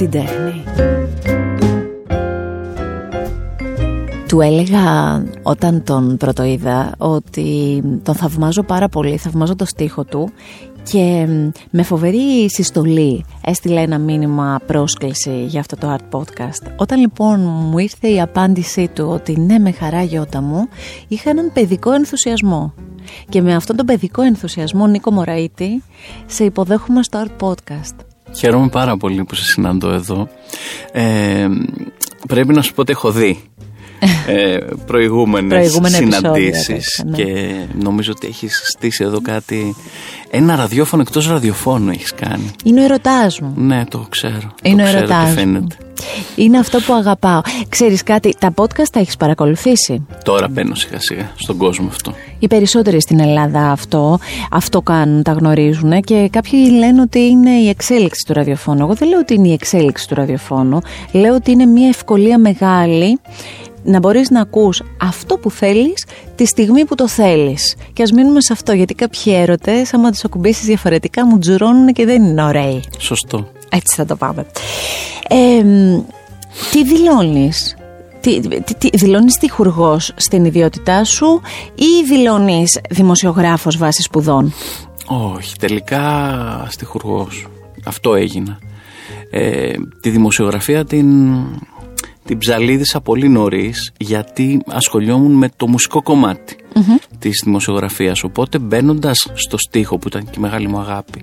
την τέχνη. Του έλεγα όταν τον πρωτοείδα ότι τον θαυμάζω πάρα πολύ, θαυμάζω το στίχο του και με φοβερή συστολή έστειλα ένα μήνυμα πρόσκληση για αυτό το art podcast. Όταν λοιπόν μου ήρθε η απάντησή του ότι ναι με χαρά γιώτα μου, είχα έναν παιδικό ενθουσιασμό. Και με αυτόν τον παιδικό ενθουσιασμό Νίκο Μωραήτη σε υποδέχομαι στο art podcast. Χαίρομαι πάρα πολύ που σε συναντώ εδώ. Ε, πρέπει να σου πω ότι έχω δει ε, προηγούμενες συναντήσεις ναι. και νομίζω ότι έχεις στήσει εδώ κάτι ένα ραδιόφωνο εκτός ραδιοφώνου έχεις κάνει. Είναι ο ερωτάς μου. Ναι το ξέρω Είναι το ο ερωτάς μου. Είναι αυτό που αγαπάω. Ξέρεις κάτι, τα podcast τα έχεις παρακολουθήσει; Τώρα μπαίνω σιγά σιγά στον κόσμο αυτό. Οι περισσότεροι στην Ελλάδα αυτό Αυτό κάνουν, τα γνωρίζουν Και κάποιοι λένε ότι είναι η εξέλιξη του ραδιοφώνου. Εγώ δεν λέω ότι είναι η εξέλιξη του ραδιοφώνου. Λέω ότι είναι μια ευκολία μεγάλη να μπορείς να ακούς αυτό που θέλεις τη στιγμή που το θέλεις. Και ας μείνουμε σε αυτό, γιατί κάποιοι έρωτες, άμα τους ακουμπήσεις διαφορετικά, μου τζουρώνουν και δεν είναι ωραίοι. Σωστό. Έτσι θα το πάμε. τι δηλώνεις, τι, τι, τι, δηλώνεις τυχουργός στην ιδιότητά σου ή δηλώνεις δημοσιογράφος βάσει σπουδών; Όχι, τελικά στιχουργός. Αυτό έγινα. Ε, τη δημοσιογραφία την την ψαλίδησα πολύ νωρίς γιατί ασχολιόμουν με το μουσικό κομμάτι mm-hmm. της δημοσιογραφίας οπότε μπαίνοντας στο στίχο που ήταν και η μεγάλη μου αγάπη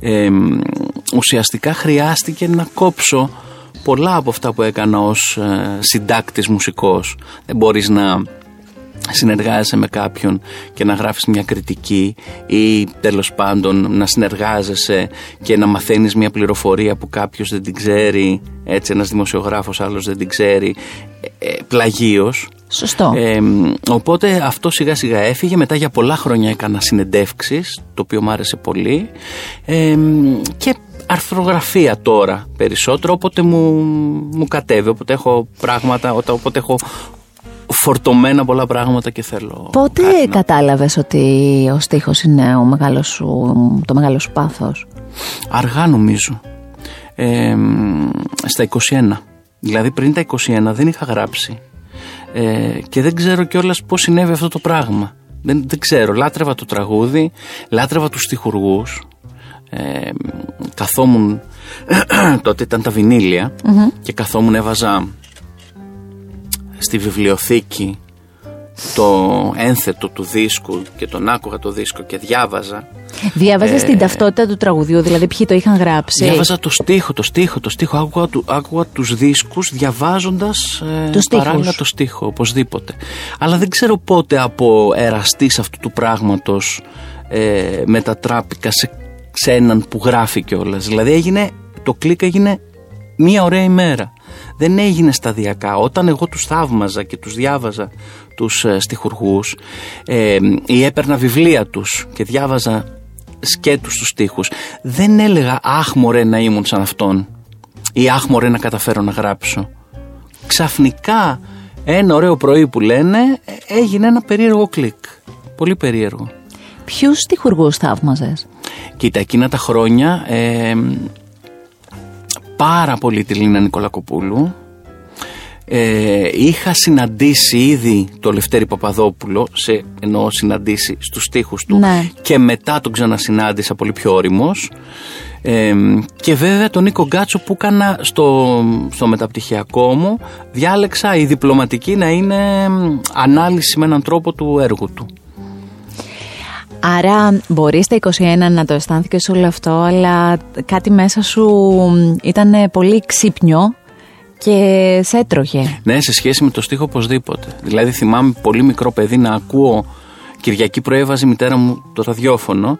ε, ουσιαστικά χρειάστηκε να κόψω πολλά από αυτά που έκανα ως ε, συντάκτης μουσικός δεν μπορείς να συνεργάζεσαι με κάποιον και να γράφεις μια κριτική ή τέλος πάντων να συνεργάζεσαι και να μαθαίνεις μια πληροφορία που κάποιος δεν την ξέρει έτσι ένας δημοσιογράφος άλλος δεν την ξέρει ε, ε πλαγίως Σωστό. Ε, οπότε αυτό σιγά σιγά έφυγε. Μετά για πολλά χρόνια έκανα συνεντεύξεις, το οποίο μου άρεσε πολύ. Ε, και αρθρογραφία τώρα περισσότερο, όποτε μου, μου κατέβει, όποτε έχω πράγματα, όποτε έχω φορτωμένα πολλά πράγματα και θέλω. Πότε κατάλαβες ότι ο στίχος είναι ο μεγάλος σου, το μεγάλο σου πάθος; Αργά νομίζω. Ε, στα 21. Δηλαδή πριν τα 21 δεν είχα γράψει. Ε, και δεν ξέρω κιόλας πώς συνέβη αυτό το πράγμα. Δεν, δεν ξέρω. Λάτρευα το τραγούδι, λάτρευα τους στιχουργούς. Ε, καθόμουν, τότε ήταν τα βινιλια και καθόμουν έβαζα στη βιβλιοθήκη το ένθετο του δίσκου και τον άκουγα το δίσκο και διάβαζα. Διάβαζες ε, την ταυτότητα του τραγουδιού, δηλαδή ποιοι το είχαν γράψει; Διάβαζα το στίχο, το στίχο, το στίχο. Άκουγα, του, άκουγα τους δίσκους διαβάζοντας ε, παράλληλα το στίχο, οπωσδήποτε. Αλλά δεν ξέρω πότε από εραστής αυτού του πράγματος ε, μετατράπηκα σε, σε έναν που γράφει κιόλας. Δηλαδή έγινε, το κλικ έγινε μία ωραία ημέρα δεν έγινε σταδιακά. Όταν εγώ τους θαύμαζα και τους διάβαζα τους ε, στιχουργούς ε, ή έπαιρνα βιβλία τους και διάβαζα σκέτους στους στίχους δεν έλεγα αχ μωρέ να ήμουν σαν αυτόν ή αχ μωρέ να καταφέρω να γράψω. Ξαφνικά ένα ωραίο πρωί που λένε έγινε ένα περίεργο κλικ. Πολύ περίεργο. Ποιους στιχουργούς θαύμαζες; Κοίτα, εκείνα τα χρόνια ε, πάρα πολύ τη Λίνα Νικολακοπούλου. Ε, είχα συναντήσει ήδη το Λευτέρη Παπαδόπουλο σε εννοώ συναντήσει στους στίχους του ναι. και μετά τον ξανασυνάντησα πολύ πιο όριμος ε, και βέβαια τον Νίκο Γκάτσο που έκανα στο, στο μεταπτυχιακό μου διάλεξα η διπλωματική να είναι ανάλυση με έναν τρόπο του έργου του Άρα μπορείς στα 21 να το αισθάνθηκες όλο αυτό, αλλά κάτι μέσα σου ήταν πολύ ξύπνιο και σε έτρωγε. Ναι, σε σχέση με το στίχο οπωσδήποτε. Δηλαδή θυμάμαι πολύ μικρό παιδί να ακούω Κυριακή προέβαζε η μητέρα μου το ραδιόφωνο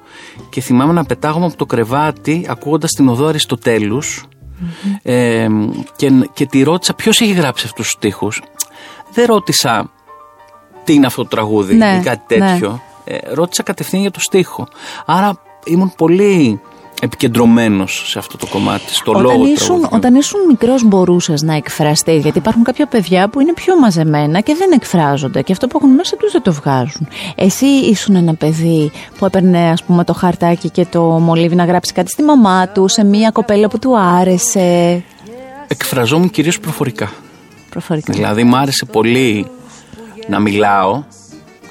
και θυμάμαι να πετάγομαι από το κρεβάτι ακούγοντας την οδό Αριστοτέλους ε, και, και τη ρώτησα ποιος έχει γράψει αυτούς τους στίχους. Δεν ρώτησα τι είναι αυτό το τραγούδι ναι, ή κάτι τέτοιο. Ναι. Ε, ρώτησα κατευθείαν για το στίχο. Άρα ήμουν πολύ επικεντρωμένος σε αυτό το κομμάτι, στο όταν λόγο ήσουν, Όταν ήσουν μικρός μπορούσες να εκφραστείς, γιατί υπάρχουν κάποια παιδιά που είναι πιο μαζεμένα και δεν εκφράζονται και αυτό που έχουν μέσα τους δεν το βγάζουν. Εσύ ήσουν ένα παιδί που έπαιρνε ας πούμε το χαρτάκι και το μολύβι να γράψει κάτι στη μαμά του, σε μια κοπέλα που του άρεσε. Εκφραζόμουν κυρίως προφορικά. Προφορικά. Δηλαδή μου άρεσε πολύ να μιλάω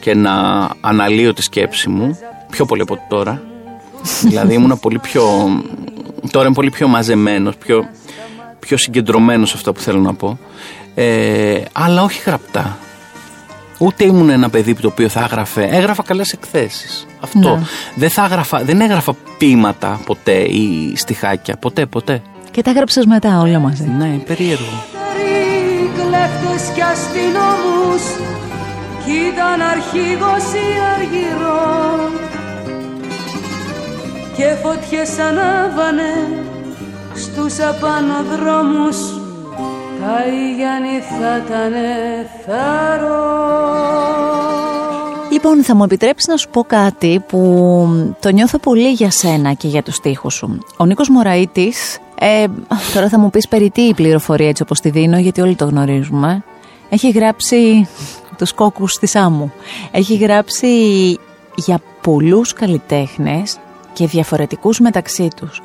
και να αναλύω τη σκέψη μου, πιο πολύ από τώρα δηλαδή ήμουν πολύ πιο. Τώρα είμαι πολύ πιο μαζεμένος, πιο, πιο συγκεντρωμένος σε αυτό που θέλω να πω. Ε, αλλά όχι γραπτά. Ούτε ήμουν ένα παιδί το οποίο θα έγραφε. Έγραφα καλές εκθέσεις. Αυτό. Ναι. Δεν, θα έγραφα, δεν έγραφα ποίηματα ποτέ ή στιχάκια. Ποτέ, ποτέ. Και τα έγραψες μετά όλα μαζί. Ναι, περίεργο. Και αστυνόμους κι ήταν αρχηγός ή αργυρό και φωτιές ανάβανε στους απάνω δρόμους τα Ιγιάννη θα ήταν θάρρος Λοιπόν, θα μου επιτρέψεις να σου πω κάτι που το νιώθω πολύ για σένα και για τους στίχους σου. Ο Νίκος Μωραΐτης, ε, τώρα θα μου πεις περί τι η πληροφορία έτσι όπως τη δίνω, γιατί όλοι το γνωρίζουμε. Έχει γράψει τους κόκκους της άμμου. Έχει γράψει για πολλούς καλλιτέχνες και διαφορετικούς μεταξύ τους.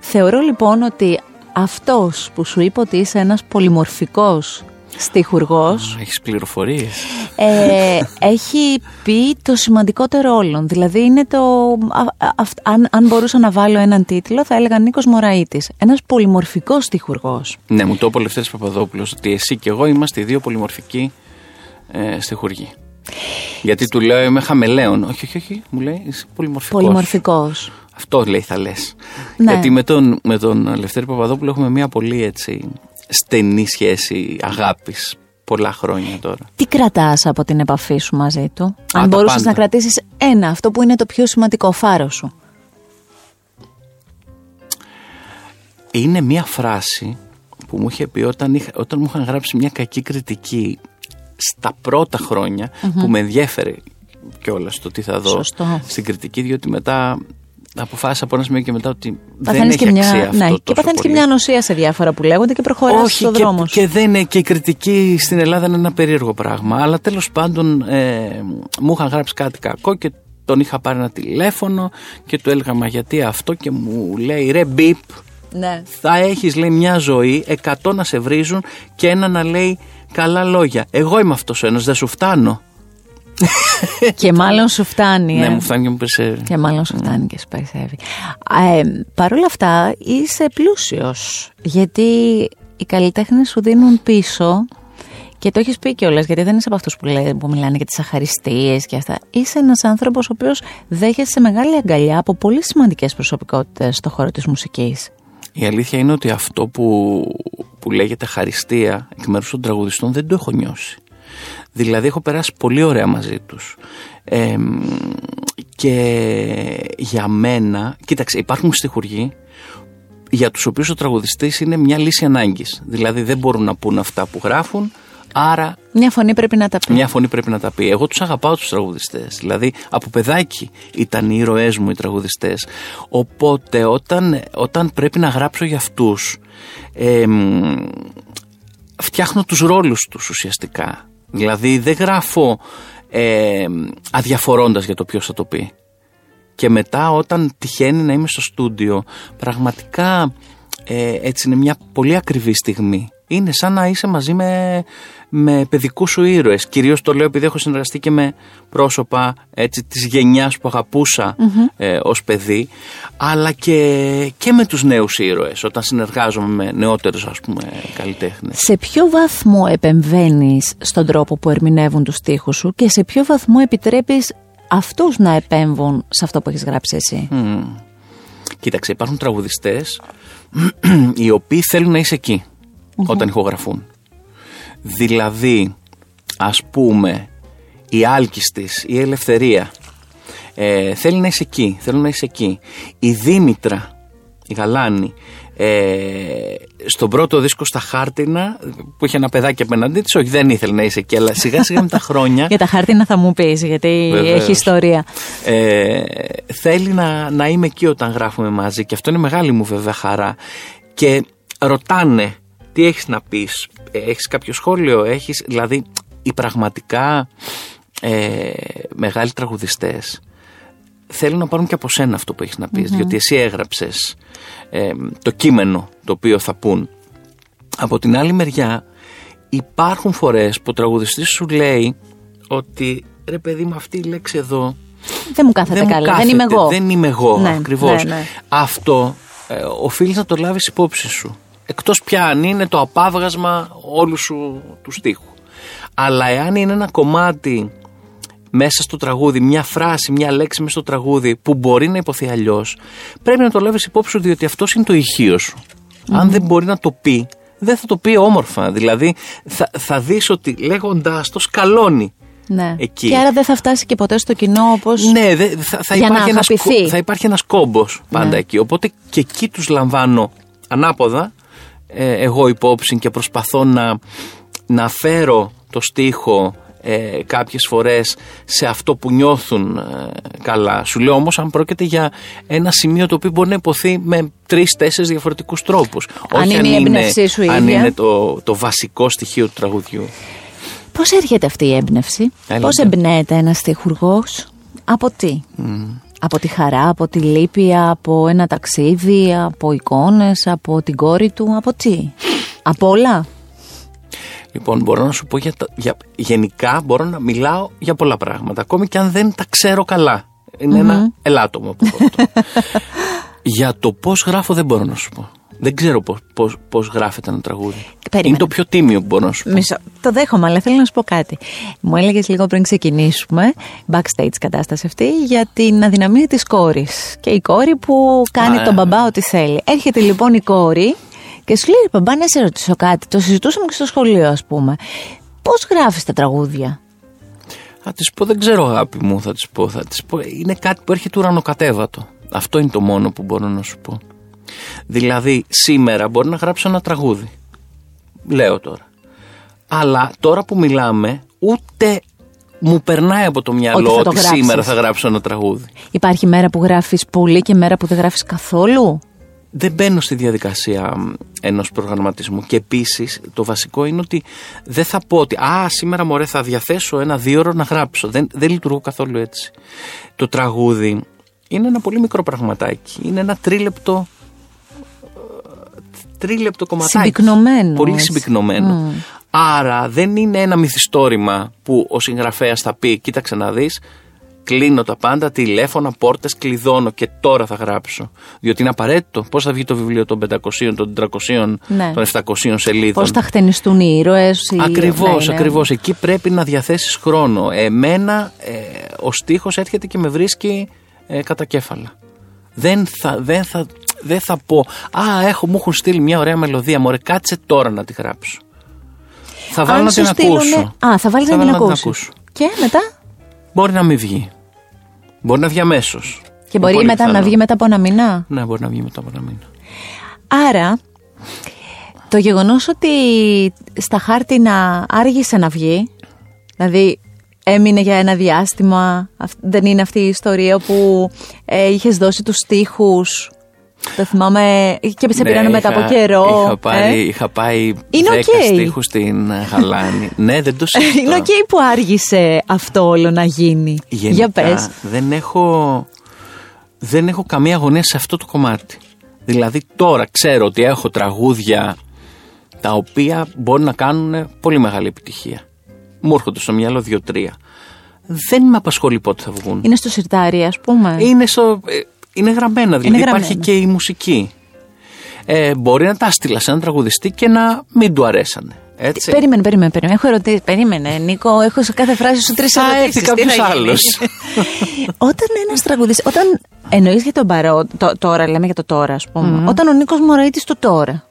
Θεωρώ λοιπόν ότι αυτός που σου είπε ότι είσαι ένας πολυμορφικός στιχουργός Έχεις πληροφορίες ε, Έχει πει το σημαντικότερο όλων Δηλαδή είναι το αν, αν μπορούσα να βάλω έναν τίτλο Θα έλεγα Νίκος Μωραΐτης Ένας πολυμορφικός στιχουργός Ναι μου το είπε ο Λευτέρης Παπαδόπουλος Ότι εσύ και εγώ είμαστε οι δύο πολυμορφικοί ε, στιχουργοί γιατί του λέω είμαι χαμελέον. Όχι, όχι, όχι. Μου λέει είσαι πολυμορφικός. Πολυμορφικός. Αυτό λέει θα λες. Ναι. Γιατί με τον, με τον Λευτέρη Παπαδόπουλο έχουμε μια πολύ έτσι στενή σχέση αγάπης πολλά χρόνια τώρα. Τι κρατάς από την επαφή σου μαζί του, Αν μπορούσες να κρατήσεις ένα, αυτό που είναι το πιο σημαντικό φάρο σου; Είναι μια φράση που μου είχε πει όταν, είχα, όταν μου είχαν γράψει μια κακή κριτική στα πρώτα που με ενδιέφερε κιόλας το τι θα δω στην κριτική, διότι μετά αποφάσισα από ένα σημείο και μετά ότι δεν έχει μια, αξία αυτό. Ναι, και παθαίνεις και μια ανοσία σε διάφορα που λέγονται και προχωράς στον δρόμο σου. Και δεν είναι και η κριτική στην Ελλάδα είναι ένα περίεργο πράγμα. Αλλά τέλος πάντων ε, μου είχαν γράψει κάτι κακό και τον είχα πάρει ένα τηλέφωνο και του έλεγα μα γιατί αυτό; και μου λέει ρε μπιπ ναι. θα έχεις λέει μια ζωή εκατό να σε βρίζουν και ένα να λέει καλά λόγια. Εγώ είμαι αυτός ο ένας, δεν σου φτάνω. και μάλλον σου φτάνει. Ναι, ε. μου φτάνει και μου περισσεύει. Και μάλλον σου φτάνει και σου περισσεύει. Ε, Παρ' όλα αυτά είσαι πλούσιος. Γιατί οι καλλιτέχνες σου δίνουν πίσω. Και το έχεις πει κιόλας, γιατί δεν είσαι από αυτούς που, που μιλάνε για τις αχαριστίες και αυτά. Είσαι ένας άνθρωπος ο οποίος δέχεσαι μεγάλη αγκαλιά από πολύ σημαντικές προσωπικότητες στον χώρο της μουσικής. Η αλήθεια είναι ότι αυτό που, που λέγεται χαριστία εκ μέρους των τραγουδιστών δεν το έχω νιώσει. Δηλαδή έχω περάσει πολύ ωραία μαζί τους. και για μένα, κοίταξε υπάρχουν στιχουργοί για τους οποίους ο τραγουδιστής είναι μια λύση ανάγκης. Δηλαδή δεν μπορούν να πούν αυτά που γράφουν, Άρα. Μια φωνή πρέπει να τα πει. Μια φωνή πρέπει να τα πει. Εγώ τους αγαπάω τους τραγουδιστές. Δηλαδή, από παιδάκι ήταν οι ήρωές μου οι τραγουδιστές. Οπότε, όταν, όταν πρέπει να γράψω για αυτούς, ε, φτιάχνω τους ρόλους τους ουσιαστικά. Δηλαδή δεν γράφω ε, αδιαφορώντας για το ποιος θα το πει. Και μετά όταν τυχαίνει να είμαι στο στούντιο, πραγματικά ε, έτσι είναι μια πολύ ακριβή στιγμή είναι σαν να είσαι μαζί με, με παιδικούς σου ήρωες. Κυρίως το λέω επειδή έχω συνεργαστεί και με πρόσωπα έτσι, της γενιάς που αγαπούσα mm-hmm. ε, ως παιδί αλλά και, και με τους νέους ήρωες όταν συνεργάζομαι με νεότερους ας πούμε καλλιτέχνες. Σε ποιο βαθμό επεμβαίνεις στον τρόπο που ερμηνεύουν τους στίχους σου και σε ποιο βαθμό επιτρέπεις αυτούς να επέμβουν σε αυτό που έχεις γράψει εσύ; Mm. Κοίταξε υπάρχουν τραγουδιστές οι οποίοι θέλουν να είσαι εκεί όταν ηχογραφούν. Δηλαδή, ας πούμε, η Άλκης η Ελευθερία, ε, θέλει να είσαι εκεί, θέλει να είσαι εκεί. Η Δήμητρα, η Γαλάνη, Ε, στον πρώτο δίσκο στα χάρτινα που είχε ένα παιδάκι απέναντί της, όχι δεν ήθελε να είσαι εκεί, αλλά σιγά σιγά με τα χρόνια. Για τα χάρτινα θα μου πεις, γιατί έχει ιστορία. Ε, θέλει να, να είμαι εκεί όταν γράφουμε μαζί και αυτό είναι μεγάλη μου βέβαια χαρά. Και ρωτάνε τι έχεις να πεις, ε, έχεις κάποιο σχόλιο, έχεις, δηλαδή οι πραγματικά ε, μεγάλοι τραγουδιστές θέλουν να πάρουν και από σένα αυτό που έχεις να πεις, διότι εσύ έγραψες ε, το κείμενο το οποίο θα πούν. Από την άλλη μεριά υπάρχουν φορές που ο τραγουδιστής σου λέει ότι ρε παιδί μου αυτή η λέξη εδώ δεν μου κάθεται καλά, δεν είμαι εγώ. Δεν είμαι εγώ, ναι, ακριβώς. Ναι, ναι. Αυτό ε, οφείλεις να το λάβεις υπόψη σου. Εκτός πια αν είναι το απάβγασμα όλου σου του στίχου. Αλλά εάν είναι ένα κομμάτι μέσα στο τραγούδι, μια φράση, μια λέξη μέσα στο τραγούδι που μπορεί να υποθεί αλλιώς, πρέπει να το λάβεις υπόψη σου διότι αυτός είναι το ηχείο σου. Αν δεν μπορεί να το πει, δεν θα το πει όμορφα. Δηλαδή θα, θα δεις ότι λέγοντάς το σκαλώνει. Ναι. Εκεί. Και άρα δεν θα φτάσει και ποτέ στο κοινό όπως. Ναι, θα, θα, υπάρχει ένας, θα υπάρχει ένας κόμπος πάντα ναι. εκεί. Οπότε και εκεί τους λαμβάνω ανάποδα ε, εγώ υπόψη και προσπαθώ να, να φέρω το στίχο ε, κάποιες φορές σε αυτό που νιώθουν ε, καλά. Σου λέω όμως αν πρόκειται για ένα σημείο το οποίο μπορεί να υποθεί με τρεις-τέσσερις διαφορετικούς τρόπους. Αν Όχι είναι η έμπνευσή σου Αν είναι το, το βασικό στοιχείο του τραγουδιού. Πώς έρχεται αυτή η έμπνευση, πώς εμπνέεται ένας στιχουργός, από τι; Από τη χαρά, από τη λύπη, από ένα ταξίδι, από εικόνες, από την κόρη του, από τι; Από όλα. Λοιπόν, μπορώ να σου πω για, για, γενικά μπορώ να μιλάω για πολλά πράγματα, ακόμη και αν δεν τα ξέρω καλά. ένα ελάττωμα από αυτό. για το πώς γράφω δεν μπορώ να σου πω. Δεν ξέρω πώς, πώς, πώς γράφεται ένα τραγούδι. Περίμενε. Είναι το πιο τίμιο που μπορώ να σου πω. Μισό. Το δέχομαι, αλλά θέλω να σου πω κάτι. Μου έλεγες λίγο πριν ξεκινήσουμε, backstage κατάσταση αυτή, για την αδυναμία της κόρης. Και η κόρη που κάνει τον μπαμπά ό,τι θέλει. Έρχεται λοιπόν η κόρη και σου λέει: Μπαμπά, να σε ρωτήσω κάτι. Το συζητούσαμε και στο σχολείο, ας πούμε. Πώς γράφεις τα τραγούδια; Θα της πω, δεν ξέρω, αγάπη μου, θα της πω, θα της πω. Είναι κάτι που έρχεται ουρανοκατέβατο. Αυτό είναι το μόνο που μπορώ να σου πω. Δηλαδή, σήμερα μπορεί να γράψω ένα τραγούδι. Λέω τώρα. Αλλά τώρα που μιλάμε, ούτε μου περνάει από το μυαλό ότι, σήμερα θα γράψω ένα τραγούδι. Υπάρχει μέρα που γράφεις πολύ και μέρα που δεν γράφεις καθόλου; Δεν μπαίνω στη διαδικασία ενός προγραμματισμού και επίσης το βασικό είναι ότι δεν θα πω ότι «Α, σήμερα μωρέ θα διαθέσω ένα δύο ώρο να γράψω». Δεν, δεν λειτουργώ καθόλου έτσι. Το τραγούδι είναι ένα πολύ μικρό πραγματάκι. Είναι ένα τρίλεπτο τρίλεπτο κομματάκι. Συμπυκνωμένος. Πολύ συμπυκνωμένο. Άρα δεν είναι ένα μυθιστόρημα που ο συγγραφέας θα πει: Κοίταξε να δεις, κλείνω τα πάντα, τηλέφωνα, πόρτες, κλειδώνω και τώρα θα γράψω. Διότι είναι απαραίτητο. Πώς θα βγει το βιβλίο των 500, των 400, ναι. των 700 σελίδων; Πώς θα χτενιστούν οι ήρωες. Ακριβώς, ναι, ναι. ακριβώς. Εκεί πρέπει να διαθέσεις χρόνο. Εμένα ε, ο στίχος έρχεται και με βρίσκει ε, κατά κέφαλα. Δεν θα, δεν θα δεν θα πω Α, έχω, μου έχουν στείλει μια ωραία μελωδία. Μωρέ, κάτσε τώρα να τη γράψω. Θα βάλω να την ακούσω. Α, θα βάλει να, την ακούσω. Και μετά; Μπορεί να μην βγει. Μπορεί να βγει αμέσως. Και μπορεί μετά να βγει μετά από ένα μήνα; Ναι, μπορεί να βγει μετά από ένα μήνα. Άρα, το γεγονός ότι στα χάρτινα άργησε να βγει, δηλαδή έμεινε για ένα διάστημα, δεν είναι αυτή η ιστορία που ε, είχες δώσει τους στίχους το θυμάμαι και σε ναι, μετά από καιρό. Είχα, πάρει, ε; είχα πάει είναι 10 okay. στίχους στην Γαλάνη. ναι, δεν το συζητώ. Είναι οκ που άργησε αυτό όλο να γίνει. Γενικά, Για πες. Δεν έχω, δεν έχω καμία αγωνία σε αυτό το κομμάτι. Δηλαδή τώρα ξέρω ότι έχω τραγούδια τα οποία μπορεί να κάνουν πολύ μεγάλη επιτυχία. Μου έρχονται στο μυαλό δύο-τρία. Δεν με απασχολεί πότε θα βγουν. Είναι στο σιρτάρι, ας πούμε. Είναι στο. Ε, είναι γραμμένα, δηλαδή υπάρχει και η μουσική. Ε, μπορεί να τα στείλα σε έναν τραγουδιστή και να μην του αρέσανε. Έτσι. Περίμενε, περίμενε, περίμενε. Έχω ερωτήσει. Περίμενε, Νίκο, έχω σε κάθε φράση σου τρεις ερωτήσεις. Θα έρθει κάποιο άλλος. όταν ένας τραγουδιστή. Όταν εννοείς για τον παρό, το, τώρα, λέμε για το τώρα, ας πούμε. Mm-hmm. Όταν ο Νίκος Μωραήτη του τώρα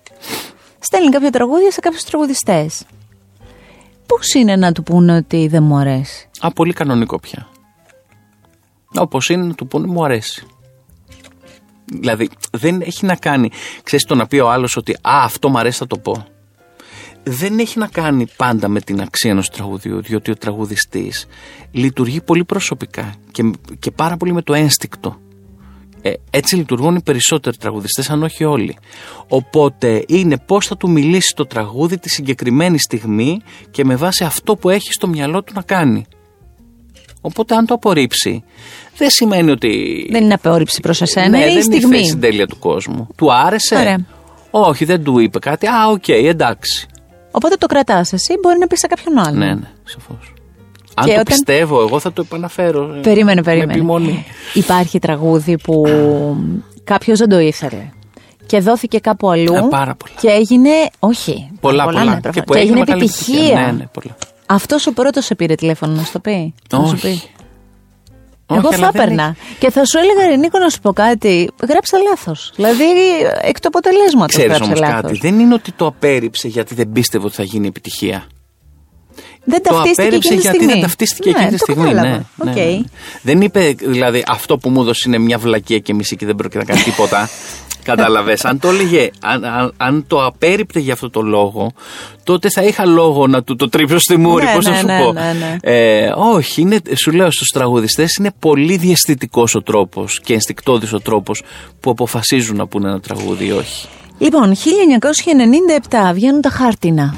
στέλνει κάποια τραγούδια σε κάποιους τραγουδιστές. Πώς είναι να του πούνε ότι δεν μου αρέσει; Α, πολύ κανονικό πια. Όπως είναι να του πούνε μου αρέσει. Δηλαδή δεν έχει να κάνει, ξέρεις το να πει ο άλλος ότι «Α, αυτό μου αρέσει θα το πω» δεν έχει να κάνει πάντα με την αξία ενός τραγουδιού, διότι ο τραγουδιστής λειτουργεί πολύ προσωπικά και, και πάρα πολύ με το ένστικτο. Ε, έτσι λειτουργούν οι περισσότεροι τραγουδιστές, αν όχι όλοι. Οπότε είναι πώς θα του μιλήσει το τραγούδι τη συγκεκριμένη στιγμή και με βάση αυτό που έχει στο μυαλό του να κάνει. Οπότε αν το απορρίψει, δεν σημαίνει ότι... Δεν είναι απόρριψη προς εσένα, ναι, είναι η δεν στιγμή. είναι η συντέλεια του κόσμου. Του άρεσε; Ωραία. Όχι, δεν του είπε κάτι. Α, οκ, εντάξει. Οπότε το κρατάς εσύ, μπορεί να πεις σε κάποιον άλλον. Ναι, ναι, σαφώς. Αν Και το όταν- πιστεύω, εγώ θα το επαναφέρω. ε, Περίμενε, Με περίμενε. επιμονή. Υπάρχει τραγούδι που κάποιος δεν το ήθελε και δώθηκε κάπου αλλού Ε, πάρα πολλά. και έγινε, όχι, Πολλά, πολλά. ναι, προφανώς. που και έγινε μεγάλη επιτυχία. Ναι, ναι, πολλά. Αυτός ο πρώτος σε πήρε τηλέφωνο να σου το πει. Να σου πει. Όχι. Εγώ Όχι, θα αλλά δεν έπαιρνα. Και θα σου έλεγα, Ρε Νίκο, να σου πω κάτι. Γράψε λάθος. Δηλαδή, εκ του αποτελέσματος Ξέρεις γράψε όμως λάθος. κάτι, δεν είναι ότι το απέρριψε γιατί δεν πίστευε ότι θα γίνει επιτυχία. Δεν Το ταυτίστηκε απέρριψε εκείνη τη γιατί στιγμή. δεν ταυτίστηκε ναι, εκείνη τη το στιγμή. κατάλαβα. Ναι, Οκ. ναι, ναι. Δεν είπε, δηλαδή, αυτό που μου έδωσε είναι μια βλακεία και μισή και δεν πρόκειται να κάνει τίποτα. Κατάλαβες. Αν το έλεγε, αν, αν, αν το απέρριπτε για αυτό το λόγο, τότε θα είχα λόγο να του το τρίψω στη μούρη. Ναι, Πώς να ναι, σου ναι, πω. ναι, ναι. Ε, όχι, είναι, σου λέω στους τραγουδιστές είναι πολύ διαισθητικό ο τρόπος και ενστικτώδης ο τρόπος που αποφασίζουν να πούνε ένα τραγούδι ή όχι. Λοιπόν, 1997 βγαίνουν τα χάρτινα.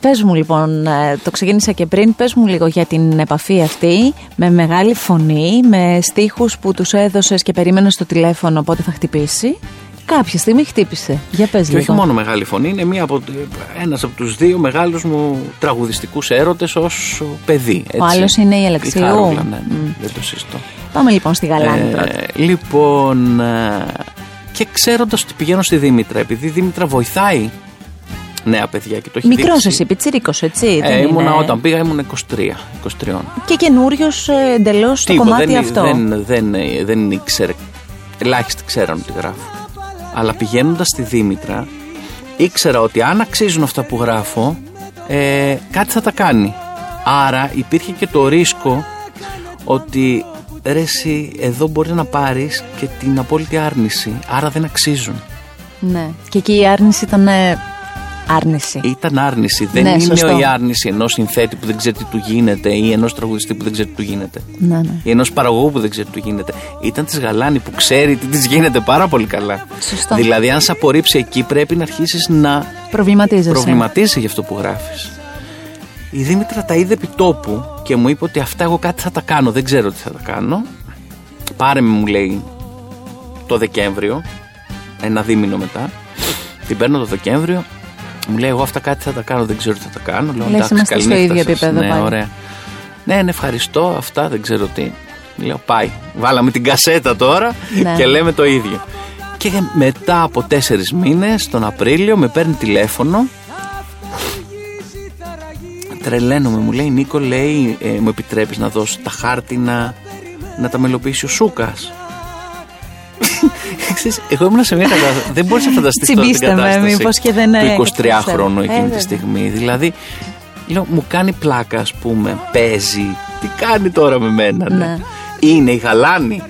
Πες μου λοιπόν, ε, το ξεκίνησα και πριν, πες μου λίγο για την επαφή αυτή με μεγάλη φωνή, με στίχους που τους έδωσες και περίμενες στο τηλέφωνο πότε θα χτυπήσει. Κάποια στιγμή χτύπησε. Για πες Και όχι λίγο. μόνο μεγάλη φωνή, είναι μία από, ένας από τους δύο μεγάλους μου τραγουδιστικούς έρωτες ως παιδί. Έτσι. άλλος είναι η Αλεξίου. Χαρούλα, ναι, ναι, δεν το συζητώ. Πάμε λοιπόν στη Γαλάνη πρώτα. Ε, λοιπόν, ε, και ξέροντας ότι πηγαίνω στη Δήμητρα, επειδή η Δήμητρα βοηθάει νέα παιδιά και το έχει Μικρός δείξει. εσύ, πιτσίρικος έτσι. Ε, δεν ήμουνα είναι- όταν πήγα ήμουν 23, 23. Και καινούριος εντελώς στο Τίποτα, κομμάτι δεν, αυτό; Δεν, δεν, δεν ήξερε. Ελάχιστοι ξέραν τι γράφω. Αλλά πηγαίνοντας στη Δήμητρα, ήξερα ότι αν αξίζουν αυτά που γράφω, ε, κάτι θα τα κάνει. Άρα υπήρχε και το ρίσκο ότι ρε εσύ, εδώ μπορεί να πάρεις και την απόλυτη άρνηση. Άρα δεν αξίζουν. Ναι. Και εκεί η άρνηση ήταν ε, άρνηση. Ήταν άρνηση. Δεν Ναι, είναι σωστό. η άρνηση ενός συνθέτη που δεν ξέρει τι του γίνεται ή ενός τραγουδιστή που δεν ξέρει τι του γίνεται. Ναι, ναι. ή ενός παραγωγού που δεν ξέρει τι του γίνεται. Ήταν της Γαλάνη που ξέρει τι της γίνεται πάρα πολύ καλά. Σωστό. Δηλαδή, αν σε απορρίψει εκεί, πρέπει να αρχίσεις να Προβληματίζεσαι. προβληματίσει για αυτό που γράφεις. Η Δήμητρα τα είδε επί τόπου και μου είπε ότι αυτά εγώ κάτι θα τα κάνω. Δεν ξέρω τι θα τα κάνω. Πάρε με, μου λέει, το Δεκέμβριο, ένα δίμηνο μετά. Την παίρνω το Δεκέμβριο. Μου λέει, Εγώ αυτά κάτι θα τα κάνω, δεν ξέρω τι θα τα κάνω. Λέω, Λες, «Εντάξει, είμαστε στο καληνύχτα ίδιο σας». επίπεδο Ναι, πάλι. ωραία. Ναι, ναι, ευχαριστώ. Αυτά δεν ξέρω τι. Λέω, πάει. Βάλαμε την κασέτα τώρα Ναι. και λέμε το ίδιο. Και μετά από τέσσερις μήνες, τον Απρίλιο, με παίρνει τηλέφωνο. Τρελαίνομαι, μου λέει Νίκο, λέει, ε, μου επιτρέπεις να δώσω τα χάρτινα να τα μελοποιήσει ο Σούκας. Ξέρεις, εγώ ήμουν σε μια κατάσταση. Δεν μπορείς να φανταστείς τώρα την Τσιμπήστε με, κατάσταση μήπως και δεν, ε, του 23χρονου ε, εκείνη βέβαια. τη στιγμή. Δηλαδή, λέω, μου κάνει πλάκα, ας πούμε, παίζει. Τι κάνει τώρα με μένα, ναι. Ναι. Είναι η γαλάνη.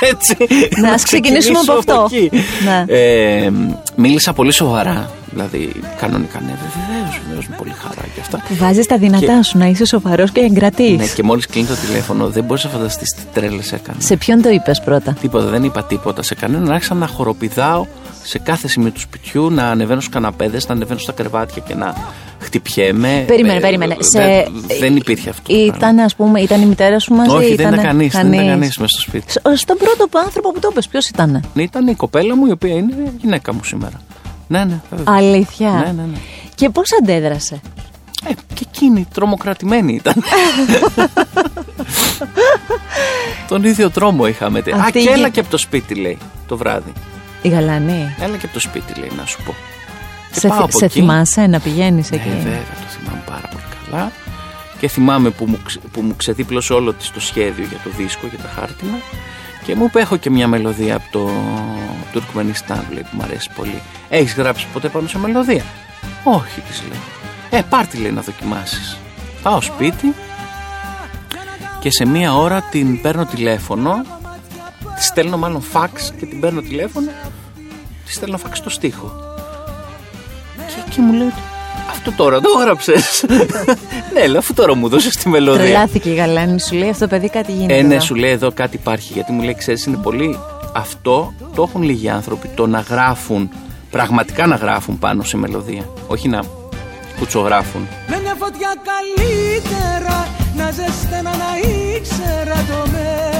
Έτσι. Ναι, ας ξεκινήσουμε από ξεκινήσω αυτό. εκεί. Ναι. Ε, μίλησα πολύ σοβαρά. Δηλαδή, κανονικά, ναι, βεβαίως, βεβαίως, με πολύ χαρά και αυτά. Βάζεις τα δυνατά Και- σου να είσαι σοβαρός και εγκρατής. Ναι, και μόλις κλείνει το τηλέφωνο, δεν μπορείς να φανταστείς τι τρέλες έκανα. Σε ποιον το είπες πρώτα; Τίποτα, δεν είπα τίποτα σε κανέναν. Άρχισα να χοροπηδάω σε κάθε σημείο του σπιτιού, να ανεβαίνω στους καναπέδες, να ανεβαίνω στα κρεβάτια και να χτυπιέμαι. Περίμενε, Ε, περίμενε. δεν- Σε- Δεν υπήρχε αυτό. το πράγμα. Ήταν, ας πούμε, ήταν η μητέρα σου μαζί. Όχι, δεν ήτανε ήταν κανείς. Δεν ήταν κανείς. κανείς μέσα στο σπίτι. Σ- Στον πρώτο άνθρωπο που το είπες, ποιος ήταν. Ήταν η κοπέλα μου, η οποία είναι γυναίκα μου σήμερα. Ναι, ναι, βέβαια. Αλήθεια. Ναι, ναι, ναι. Και πώς αντέδρασε; Ε, και εκείνη τρομοκρατημένη ήταν. Τον ίδιο δρόμο είχαμε. Α, Αυτή και η- έλα και από το σπίτι, λέει, το βράδυ. Η Γαλανή. Έλα και από το σπίτι, λέει, να σου πω. Και Σε, πάω θυ- από σε εκεί. θυμάσαι να πηγαίνεις εκεί; Ναι, βέβαια, το θυμάμαι πάρα πολύ καλά. Και θυμάμαι που μου, ξε- που μου ξεδίπλωσε όλο της το σχέδιο για το δίσκο, για τα χάρτινα. Και μου είπε, έχω και μια μελωδία από το Τουρκμενιστάν, λέει, που μου αρέσει πολύ. Έχεις γράψει ποτέ πάνω σε μελωδία; Όχι, της λέει. Ε, πάρ' τη, λέει, να δοκιμάσεις. Πάω σπίτι και σε μία ώρα την παίρνω τηλέφωνο. τη στέλνω μάλλον φαξ και την παίρνω τηλέφωνο. Τη στέλνω φαξ στο στίχο. Και, και μου λέει αυτό τώρα το έγραψες. ναι, λέω αφού τώρα μου δώσει τη μελωδία. Τρελάθηκε η Γαλάνη, σου λέει αυτό το παιδί κάτι γίνεται. Ε, ναι, σου λέει εδώ κάτι υπάρχει. Γιατί μου λέει, ξέρεις, είναι πολύ. Αυτό το έχουν λίγοι άνθρωποι. Το να γράφουν, πραγματικά να γράφουν πάνω σε μελωδία. Όχι να κουτσογράφουν. Με μια φωτιά καλύτερα να ζεσταίνα να ήξερα το μέσα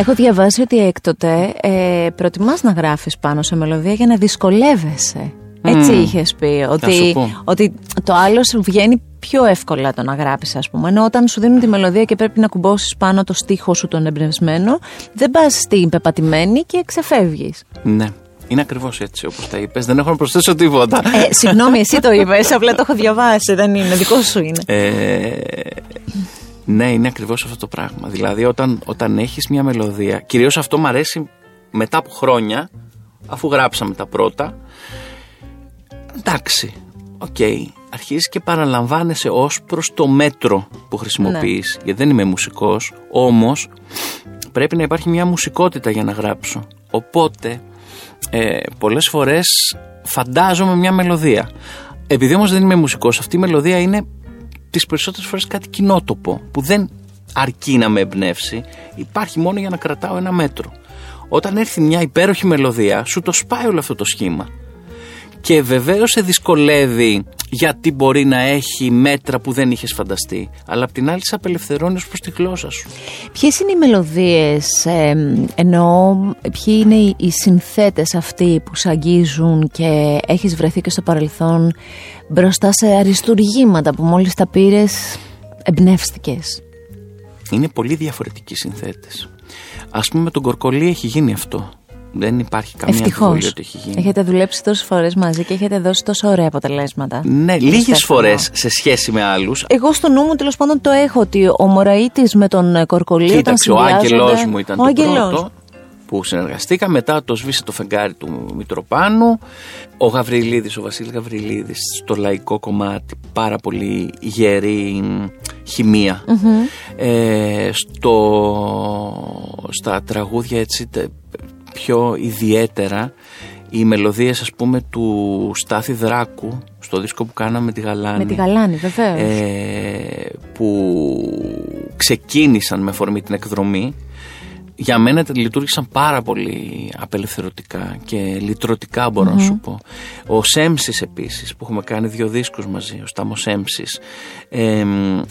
Έχω διαβάσει ότι έκτοτε ε, προτιμάς να γράφεις πάνω σε μελωδία για να δυσκολεύεσαι. Έτσι mm. είχες πει. Ότι, ότι το άλλο σου βγαίνει πιο εύκολα το να γράψεις, ας πούμε. Ενώ όταν σου δίνουν τη μελωδία και πρέπει να κουμπώσεις πάνω το στίχο σου τον εμπνευσμένο, δεν πας στην πεπατημένη και ξεφεύγεις. Ναι. Είναι ακριβώς έτσι όπως τα είπες. Δεν έχω να προσθέσω τίποτα. Ε, συγγνώμη, εσύ το είπες. Απλά το έχω διαβάσει. Δεν είναι. Δικό σου είναι. Ε, ναι, είναι ακριβώς αυτό το πράγμα. Δηλαδή, όταν, όταν έχεις μια μελωδία, κυρίως αυτό μου αρέσει μετά από χρόνια, αφού γράψαμε τα πρώτα. Εντάξει, ok. Okay, αρχίζεις και επαναλαμβάνεσαι ως προς το μέτρο που χρησιμοποιείς. Ναι. Γιατί δεν είμαι μουσικός, όμως πρέπει να υπάρχει μια μουσικότητα για να γράψω. Οπότε, ε, πολλές φορές φαντάζομαι μια μελωδία. Επειδή όμως δεν είμαι μουσικός, αυτή η μελωδία είναι τις περισσότερες φορές κάτι κοινότοπο που δεν αρκεί να με εμπνεύσει, υπάρχει μόνο για να κρατάω ένα μέτρο. Όταν έρθει μια υπέροχη μελωδία, σου το σπάει όλο αυτό το σχήμα. Και βεβαίως σε δυσκολεύει γιατί μπορεί να έχει μέτρα που δεν είχες φανταστεί. Αλλά απ' την άλλη σε απελευθερώνεις ω προς τη γλώσσα σου. Ποιες είναι οι μελωδίες, ε, εννοώ, ποιοι είναι οι συνθέτες αυτοί που σε αγγίζουν και έχεις βρεθεί και στο παρελθόν μπροστά σε αριστουργήματα που μόλις τα πήρες εμπνεύστηκες; Είναι πολύ διαφορετικοί συνθέτες. Ας πούμε με τον Κορκολί έχει γίνει αυτό. Δεν υπάρχει καμία αμφιβολία ότι έχει γίνει. Έχετε δουλέψει τόσες φορές μαζί και έχετε δώσει τόσο ωραία αποτελέσματα. Ναι, λίγες φορές σε σχέση με άλλους. Εγώ στο νου μου τέλος πάντων το έχω ότι ο Μωραήτης με τον Κορκολί. Κοίταξε, ο άγγελός μου ήταν ο το πρώτο που συνεργαστήκαμε. Μετά το σβήσε το φεγγάρι του Μητροπάνου. Ο Γαβριλίδης, ο Βασίλης Γαβριλίδης στο λαϊκό κομμάτι πάρα πολύ γερή ε, στο, στα τραγούδια έτσι πιο ιδιαίτερα οι μελωδίες ας πούμε του Στάθη Δράκου στο δίσκο που κάναμε με τη Γαλάνη. Με τη Γαλάνη βεβαίως. Ε, που ξεκίνησαν με φορμή την εκδρομή για μένα λειτουργήσαν πάρα πολύ απελευθερωτικά και λυτρωτικά να σου πω. Ο Σέμψης επίσης που έχουμε κάνει δύο δίσκους μαζί, ο Στάμος Σέμψης.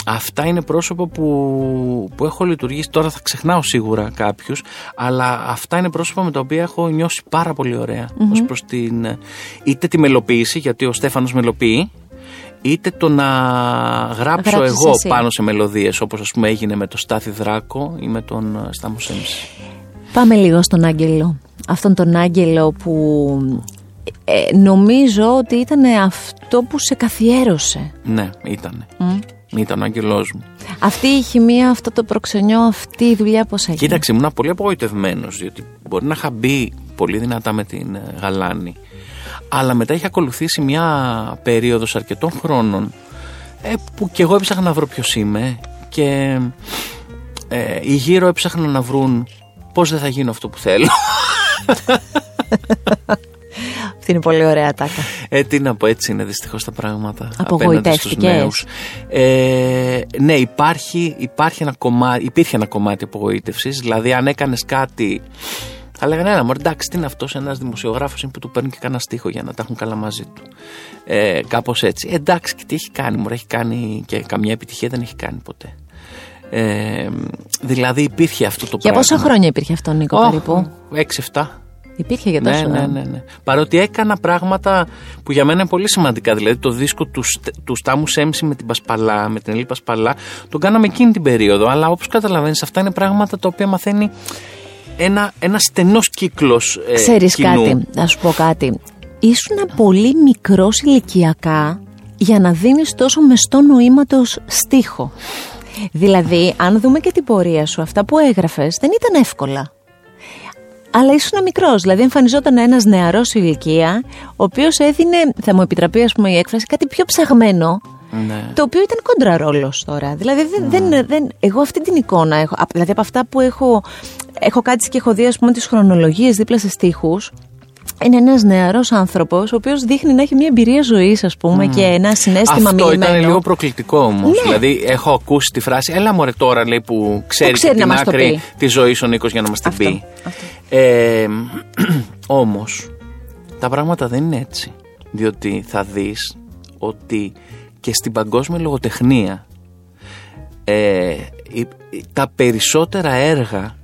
αυτά είναι πρόσωπα που, που έχω λειτουργήσει, τώρα θα ξεχνάω σίγουρα κάποιους, αλλά αυτά είναι πρόσωπα με τα οποία έχω νιώσει πάρα πολύ ωραία mm-hmm. ως προς την, είτε τη μελοποίηση, γιατί ο Στέφανος μελοποιεί, είτε το να γράψω εγώ πάνω σε μελωδίες όπως ας πούμε έγινε με το Στάθη Δράκο ή με τον ε, Στάμος Σέμψη. Πάμε λίγο στον Άγγελο. Αυτόν τον Άγγελο που ε, νομίζω ότι ήταν αυτό που σε καθιέρωσε. Ναι, ήταν. Mm. Ήταν ο άγγελός μου. Αυτή η χημεία, αυτό το προξενιό, αυτή η δουλειά πώς έγινε; Κοίταξε, ήμουν πολύ απογοητευμένος, διότι μπορεί να είχα μπει πολύ δυνατά με την ε, Γαλάνη αλλά μετά έχει ακολουθήσει μια περίοδος αρκετών χρόνων ε, που και εγώ έψαχνα να βρω ποιος είμαι και ε, οι γύρω έψαχναν να βρουν πώς δεν θα γίνω αυτό που θέλω. Αυτή είναι πολύ ωραία τάκα. Ε, τι να πω, έτσι είναι δυστυχώς τα πράγματα. Απογοητεύτηκες. Ε, ναι, υπάρχει, υπάρχει ένα κομμάτι, υπήρχε ένα κομμάτι απογοήτευσης. Δηλαδή, αν έκανες κάτι θα λέγανε ένα, μωρέ, εντάξει, τι είναι αυτός, ένας δημοσιογράφος είναι που του παίρνει και κανένα στίχο για να τα έχουν καλά μαζί του. Ε, Κάπως έτσι. Ε, εντάξει, και τι έχει κάνει, μωρέ, έχει κάνει και καμιά επιτυχία δεν έχει κάνει ποτέ. Ε, δηλαδή υπήρχε αυτό το πράγμα. Για πόσα χρόνια υπήρχε αυτό, Νίκο, oh, περίπου; 6-7. Υπήρχε για τόσο. Ναι, ναι, ναι, ναι. Παρότι έκανα πράγματα που για μένα είναι πολύ σημαντικά. Δηλαδή το δίσκο του, του Στάμου Σέμψη με την Πασπαλά, με την Ελή Πασπαλά, τον κάναμε εκείνη την περίοδο. Αλλά όπως καταλαβαίνεις, αυτά είναι πράγματα τα οποία μαθαίνει ένα, ένας στενός κύκλος ε, Ξέρεις κάτι, να σου πω κάτι. Ήσουν πολύ μικρός ηλικιακά για να δίνεις τόσο μεστό νοήματος στίχο. Δηλαδή, αν δούμε και την πορεία σου, αυτά που έγραφες δεν ήταν εύκολα. Αλλά ήσουν μικρός. Δηλαδή, εμφανιζόταν ένας νεαρός ηλικία, ο οποίος έδινε, θα μου επιτραπεί ας πούμε, η έκφραση, κάτι πιο ψαγμένο. Ναι. Το οποίο ήταν κόντρα ρόλο τώρα. Δηλαδή, δεν, ναι. δεν, εγώ αυτή την εικόνα έχω. Δηλαδή, από αυτά που έχω, έχω κάτσει και έχω δει, ας πούμε, τις χρονολογίες δίπλα σε στίχους, είναι ένας νεαρός άνθρωπος, ο οποίος δείχνει να έχει μια εμπειρία ζωής, ας πούμε, και ένα συνέστημα Αυτό ήταν λίγο προκλητικό όμως. Ναι. Δηλαδή, έχω ακούσει τη φράση, Έλα μωρέ τώρα, λέει, που ξέρει, ξέρει την άκρη τη ζωή ο Νίκος για να μας την πει. Ε, Όμως, τα πράγματα δεν είναι έτσι. Διότι θα δεις ότι και στην παγκόσμια λογοτεχνία ε, τα περισσότερα έργα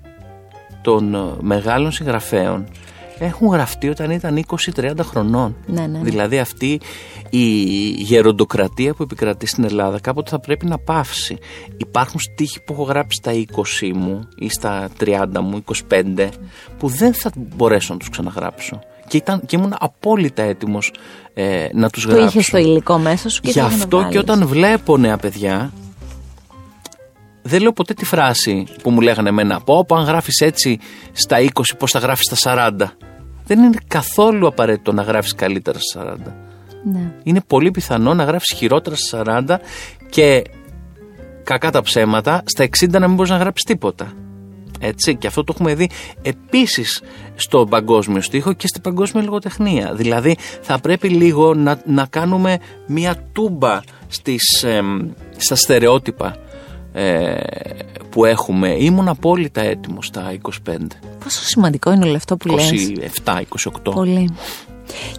των μεγάλων συγγραφέων έχουν γραφτεί όταν ήταν 20-30 χρονών. Ναι, ναι, ναι. Δηλαδή αυτή η γεροντοκρατία που επικρατεί στην Ελλάδα κάποτε θα πρέπει να πάυσει. Υπάρχουν στίχοι που έχω γράψει στα 20 μου ή στα 30 μου, 25, που δεν θα μπορέσω να τους ξαναγράψω. Και, ήταν, και ήμουν απόλυτα έτοιμος ε, να τους γράψω. Που είχε το υλικό μέσα σου και Γι' αυτό και όταν βλέπω νέα παιδιά, δεν λέω ποτέ τη φράση που μου λέγανε εμένα πω, αν γράφεις έτσι στα 20 πώς θα γράφεις στα 40 δεν είναι καθόλου απαραίτητο να γράφεις καλύτερα στα 40 ναι. είναι πολύ πιθανό να γράφεις χειρότερα στα 40 και κακά τα ψέματα στα 60 να μην μπορείς να γράψεις τίποτα έτσι, και αυτό το έχουμε δει επίσης στο παγκόσμιο στίχο και στην παγκόσμια λογοτεχνία. Δηλαδή θα πρέπει λίγο να, να κάνουμε μία τούμπα στις, στα στερεότυπα ε, που έχουμε ήμουν απόλυτα έτοιμος στα 25. Πόσο σημαντικό είναι όλο αυτό που 27, λες. 27-28. Πολύ.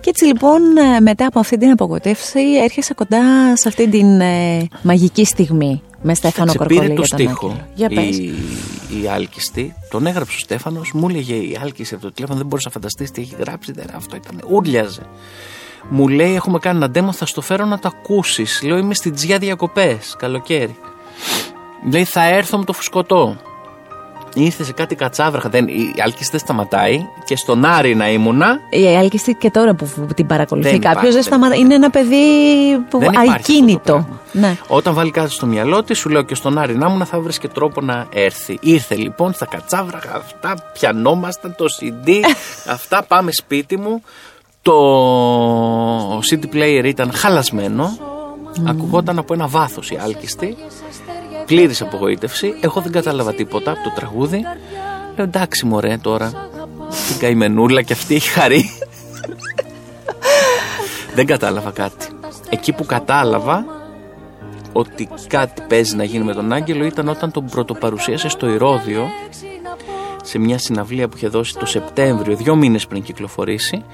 Και έτσι λοιπόν ε, μετά από αυτή την απογοητεύση έρχεσαι κοντά σε αυτή την ε, μαγική στιγμή με Στέφανο Κορκόλη το στίχο για η, η Άλκιστη, τον έγραψε ο Στέφανος, μου έλεγε η Άλκιστη από το τηλέφωνο δεν μπορείς να φανταστείς τι έχει γράψει, δεν, αυτό ήταν, ούρλιαζε. Μου λέει έχουμε κάνει ένα demo, θα στο φέρω να το ακούσεις. Λέω είμαι στην Τζιά διακοπές, καλοκαίρι. Λέει θα έρθω με το φουσκωτό. Ήρθε σε κάτι κατσάβραχα. Δεν, η Άλκηστη δεν σταματάει και στον Άρη να ήμουνα. Η Άλκηστη και τώρα που την παρακολουθεί κάποιος δεν σταματάει. Είναι ένα παιδί που ακίνητο. Ναι. Όταν βάλει κάτι στο μυαλό της, σου λέω και στον Άρη να ήμουνα θα βρεις και τρόπο να έρθει. Ήρθε λοιπόν στα κατσάβραχα αυτά, πιανόμασταν το CD, αυτά πάμε σπίτι μου. Το CD player ήταν χαλασμένο. Mm. Ακουγόταν από ένα βάθος η άλκιστη πλήρης απογοήτευση. Εγώ δεν κατάλαβα τίποτα από το τραγούδι. Λέω εντάξει μωρέ τώρα. Την καημενούλα και αυτή έχει χαρεί. δεν κατάλαβα κάτι. Εκεί που κατάλαβα ότι κάτι παίζει να γίνει με τον Άγγελο ήταν όταν τον πρωτοπαρουσίασε στο Ηρώδιο σε μια συναυλία που είχε δώσει το Σεπτέμβριο, δύο μήνες πριν κυκλοφορήσει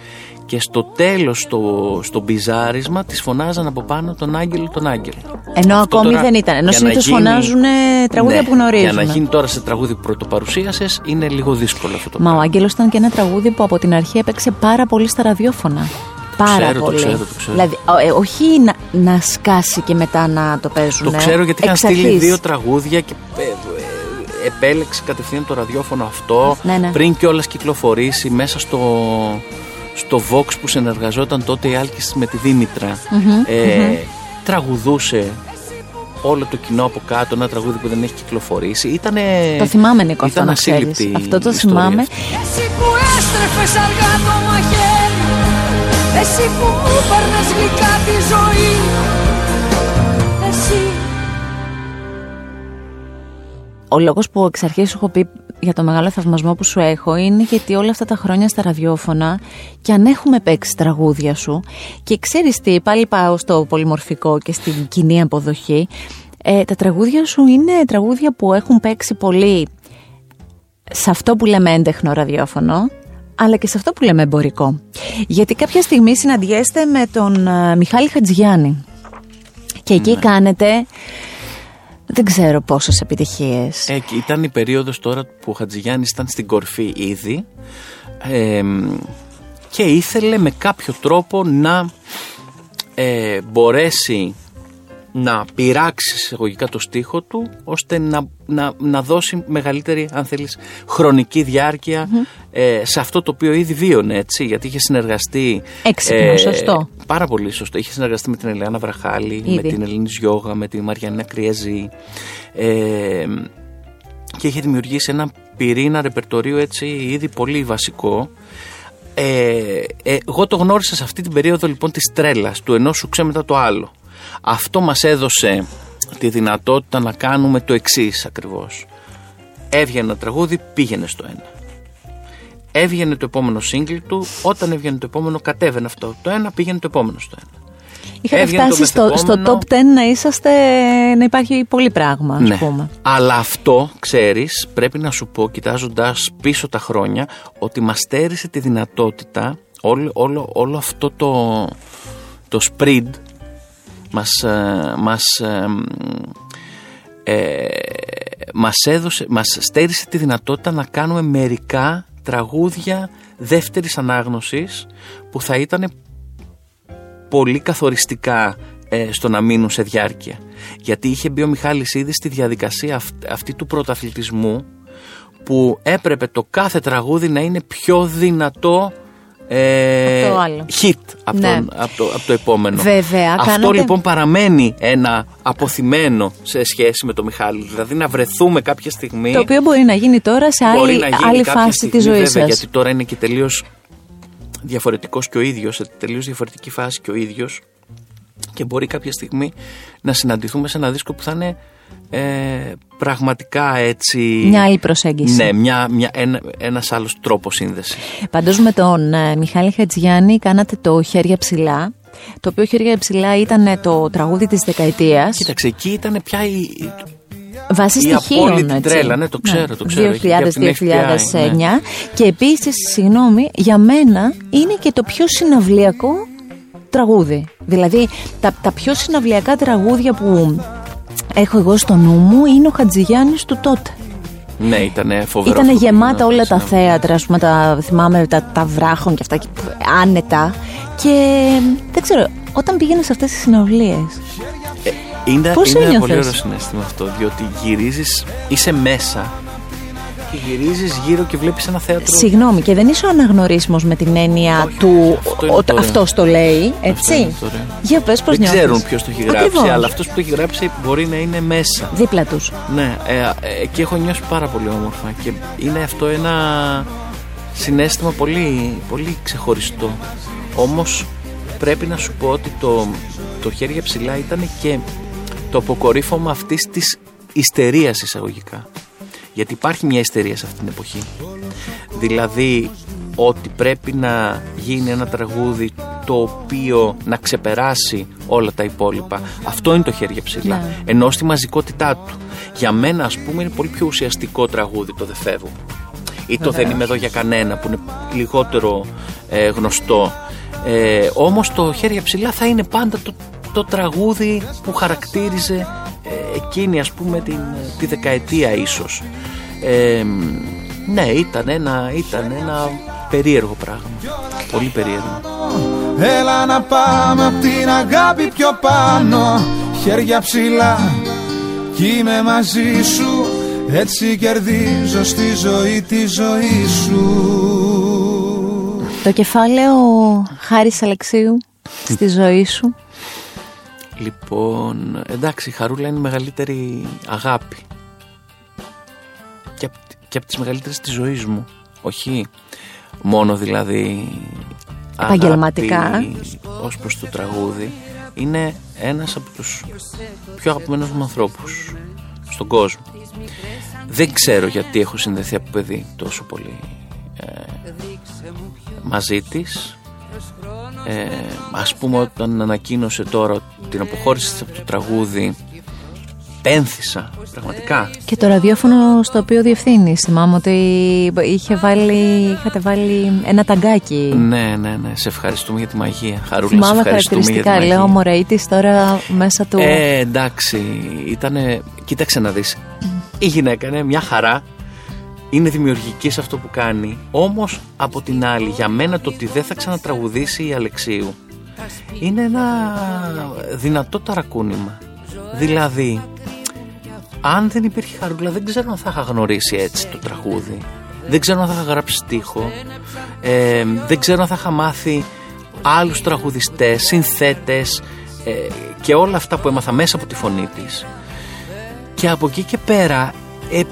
και στο τέλος στο, στο μπιζάρισμα της φωνάζαν από πάνω τον Άγγελο τον Άγγελο. Ενώ Αυτό ακόμη δεν ήταν, ενώ συνήθως γίνει... φωνάζουν τραγούδια ναι, που γνωρίζουν. Για να γίνει τώρα σε τραγούδι που πρωτοπαρουσίασες είναι λίγο δύσκολο αυτό το Μα πράγμα. ο Άγγελος ήταν και ένα τραγούδι που από την αρχή έπαιξε πάρα πολύ στα ραδιόφωνα. Πάρα ξέρω, πολύ. Το ξέρω, το ξέρω. Δηλαδή, ε, όχι να, να σκάσει και μετά να το παίζουν. Το ξέρω γιατί είχαν στείλει δύο τραγούδια και ε, ε, επέλεξε κατευθείαν το ραδιόφωνο αυτό ναι, ναι. πριν κιόλας κυκλοφορήσει μέσα στο, στο Vox που συνεργαζόταν τότε η Άλκης με τη δημητρα ε, τραγουδούσε όλο το κοινό από κάτω, ένα τραγούδι που δεν έχει κυκλοφορήσει. Ήτανε, το θυμάμαι Νίκο αυτό να Αυτό το θυμάμαι. Εσύ που έστρεφες αργά το μαχαίρι Εσύ που μου γλυκά τη ζωή. Εσύ. Ο λόγος που εξ αρχής σου έχω πει για το μεγάλο θαυμασμό που σου έχω είναι γιατί όλα αυτά τα χρόνια στα ραδιόφωνα και αν έχουμε παίξει τραγούδια σου και ξέρεις τι, πάλι πάω στο πολυμορφικό και στην κοινή αποδοχή ε, τα τραγούδια σου είναι τραγούδια που έχουν παίξει πολύ σε αυτό που λέμε έντεχνο ραδιόφωνο αλλά και σε αυτό που λέμε εμπορικό. Γιατί κάποια στιγμή συναντιέστε με τον uh, Μιχάλη Χατζηγιάννη και εκεί ναι. κάνετε δεν ξέρω πόσες επιτυχίες. Ε, ήταν η περίοδος τώρα που ο Χατζηγιάννης ήταν στην κορφή ήδη και ήθελε με κάποιο τρόπο να ε, μπορέσει να πειράξεις εισαγωγικά το στίχο του ώστε να, να, να δώσει μεγαλύτερη αν θέλεις χρονική ε, σε αυτό το οποίο ήδη βίωνε έτσι γιατί είχε συνεργαστεί Έξυπνο, ε, σωστό. Πάρα πολύ σωστό. Είχε συνεργαστεί με την Ελένα Βραχάλη με την Ελληνή Γιώγα, με την Μαριανίνα Κριέζη ε, και είχε δημιουργήσει ένα πυρήνα ρεπερτορίου έτσι ήδη πολύ βασικό. Ε, ε, εγώ το γνώρισα σε αυτή την περίοδο λοιπόν της τρέλας του ενός σου ξέμετα το άλλο αυτό μας έδωσε τη δυνατότητα να κάνουμε το εξής ακριβώς. Έβγαινε ένα τραγούδι, πήγαινε στο ένα. Έβγαινε το επόμενο σύγκλι του, όταν έβγαινε το επόμενο κατέβαινε αυτό το ένα, πήγαινε το επόμενο στο ένα. Είχατε φτάσει στο, στο top 10 να είσαστε, να υπάρχει πολύ πράγμα, ας ναι. πούμε. Αλλά αυτό, ξέρεις, πρέπει να σου πω, κοιτάζοντας πίσω τα χρόνια, ότι μας στέρισε τη δυνατότητα, όλο, όλο, όλο αυτό το, το spread μας, ε, μας, ε, ε, μας, έδωσε, μας στέρισε τη δυνατότητα να κάνουμε μερικά τραγούδια δεύτερης ανάγνωσης που θα ήταν πολύ καθοριστικά στο να μείνουν σε διάρκεια. Γιατί είχε μπει ο Μιχάλης ήδη στη διαδικασία αυτή του πρωταθλητισμού που έπρεπε το κάθε τραγούδι να είναι πιο δυνατό ε, hit από, ναι. από, το, από το επόμενο. Βέβαια, Αυτό λοιπόν παραμένει ένα αποθυμένο σε σχέση με το Μιχάλη. Δηλαδή να βρεθούμε κάποια στιγμή. Το οποίο μπορεί να γίνει τώρα σε άλλη, άλλη φάση της ζωής σας. Γιατί τώρα είναι και τελείως διαφορετικός και ο ίδιος, σε τελείως διαφορετική φάση και ο ίδιος. Και μπορεί κάποια στιγμή να συναντηθούμε σε ένα δίσκο που θα είναι ε, πραγματικά έτσι... Μια άλλη προσέγγιση. Ναι, μια, μια, ένα, ένας άλλος τρόπος σύνδεσης. Πάντως με τον ε, Μιχάλη Χατζιάννη κάνατε το «Χέρια ψηλά», το οποίο «Χέρια ψηλά» ήταν το τραγούδι της δεκαετίας. Κοίταξε, εκεί ήταν πια η... Βάσει στοιχείων, έτσι. τρέλα, ναι, το ξέρω, ναι. το ξέρω. 2000-2009. Ναι. Και επίσης, συγγνώμη, για μένα είναι και το πιο συναυλιακό τραγούδι. Δηλαδή, τα, τα πιο συναυλιακά τραγούδια που έχω εγώ στο νου μου είναι ο Χατζηγιάννης του τότε. Ναι, ήταν φοβερός. Ήταν γεμάτα όλα τα θέατρα, ας πούμε, τα, θυμάμαι τα, τα βράχων και αυτά, και, άνετα. Και δεν ξέρω, όταν πήγαινες σε αυτές τις συναυλίες. Ε, είναι, Πώς είναι ένα πολύ ωραίο συνέστημα αυτό, διότι γυρίζεις, είσαι μέσα και γυρίζεις γύρω και βλέπεις ένα θέατρο. Συγγνώμη, και δεν είσαι ο αναγνωρίσιμο με την έννοια του ότι αυτός το λέει, έτσι; Για πες πώς Δεν ξέρουν ποιος το έχει γράψει, αλλά αυτός που το έχει γράψει μπορεί να είναι μέσα. Δίπλα τους. Ναι, ε, ε, και έχω νιώσει πάρα πολύ όμορφα. Και είναι αυτό ένα συνέστημα πολύ, πολύ ξεχωριστό. Όμως πρέπει να σου πω ότι το, το χέρια ψηλά ήταν και το αποκορύφωμα αυτής της ιστερίας εισαγωγικά. Γιατί υπάρχει μια ιστερία σε αυτή την εποχή. Δηλαδή ότι πρέπει να γίνει ένα τραγούδι το οποίο να ξεπεράσει όλα τα υπόλοιπα. Αυτό είναι το χέρια ψηλά. Ναι. Ενώ στη μαζικότητά του. Για μένα ας πούμε είναι πολύ πιο ουσιαστικό τραγούδι το «Δεν φεύγω». Ή το «Δεν είμαι εδώ για κανένα» που είναι λιγότερο ε, γνωστό. Ε, όμως το χέρια ψηλά θα είναι πάντα το, το τραγούδι που χαρακτήριζε ε, εκείνη ας πούμε την, τη δεκαετία ίσως. Ε, ναι ήταν ένα, ήταν ένα περίεργο πράγμα. Πολύ περίεργο. Έλα να πάμε απ' την αγάπη πιο πάνω. Χέρια ψηλά κι είμαι μαζί σου. Έτσι κερδίζω στη ζωή τη ζωή σου. Το κεφάλαιο Χάρης Αλεξίου στη ζωή σου Λοιπόν, εντάξει, η Χαρούλα είναι η μεγαλύτερη αγάπη. Και, και από τις μεγαλύτερες της ζωής μου. Όχι μόνο δηλαδή επαγγελματικά ως προς το τραγούδι. Είναι ένας από τους πιο αγαπημένους μου ανθρώπους στον κόσμο. Δεν ξέρω γιατί έχω συνδεθεί από παιδί τόσο πολύ ε, μαζί της ε, ας πούμε όταν ανακοίνωσε τώρα την αποχώρηση από το τραγούδι πένθησα πραγματικά. Και το ραδιόφωνο στο οποίο διευθύνεις θυμάμαι ότι είχε βάλει, είχατε βάλει ένα ταγκάκι. Ναι ναι ναι σε ευχαριστούμε για τη μαγεία. Χαρούλα σε ευχαριστούμε για τη μαγεία. λέω μωρέιτης τώρα μέσα του ε εντάξει ήτανε κοίταξε να δεις. Η γυναίκα είναι μια χαρά είναι δημιουργικής σε αυτό που κάνει. Όμως από την άλλη, για μένα το ότι δεν θα ξανατραγουδήσει η Αλεξίου είναι ένα δυνατό ταρακούνημα. Δηλαδή, αν δεν υπήρχε χαρούλα, δεν ξέρω αν θα είχα γνωρίσει έτσι το τραγούδι. Δεν ξέρω αν θα είχα γράψει στίχο. Ε, δεν ξέρω αν θα είχα μάθει άλλους τραγουδιστές, συνθέτες ε, και όλα αυτά που έμαθα μέσα από τη φωνή της. Και από εκεί και πέρα ε,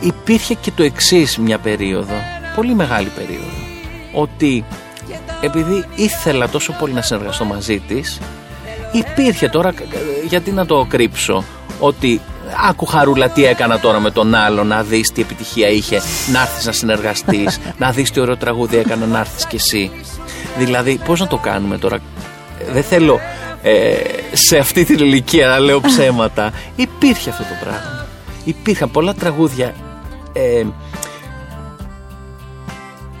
υπήρχε και το εξής μια περίοδο, πολύ μεγάλη περίοδο, ότι επειδή ήθελα τόσο πολύ να συνεργαστώ μαζί της, υπήρχε τώρα, γιατί να το κρύψω, ότι άκου χαρούλα τι έκανα τώρα με τον άλλο να δεις τι επιτυχία είχε να έρθεις να συνεργαστείς να δεις τι ωραίο τραγούδι έκανα να έρθεις κι εσύ δηλαδή πώς να το κάνουμε τώρα δεν θέλω ε, σε αυτή την ηλικία να λέω ψέματα. Υπήρχε αυτό το πράγμα. Υπήρχαν πολλά τραγούδια ε,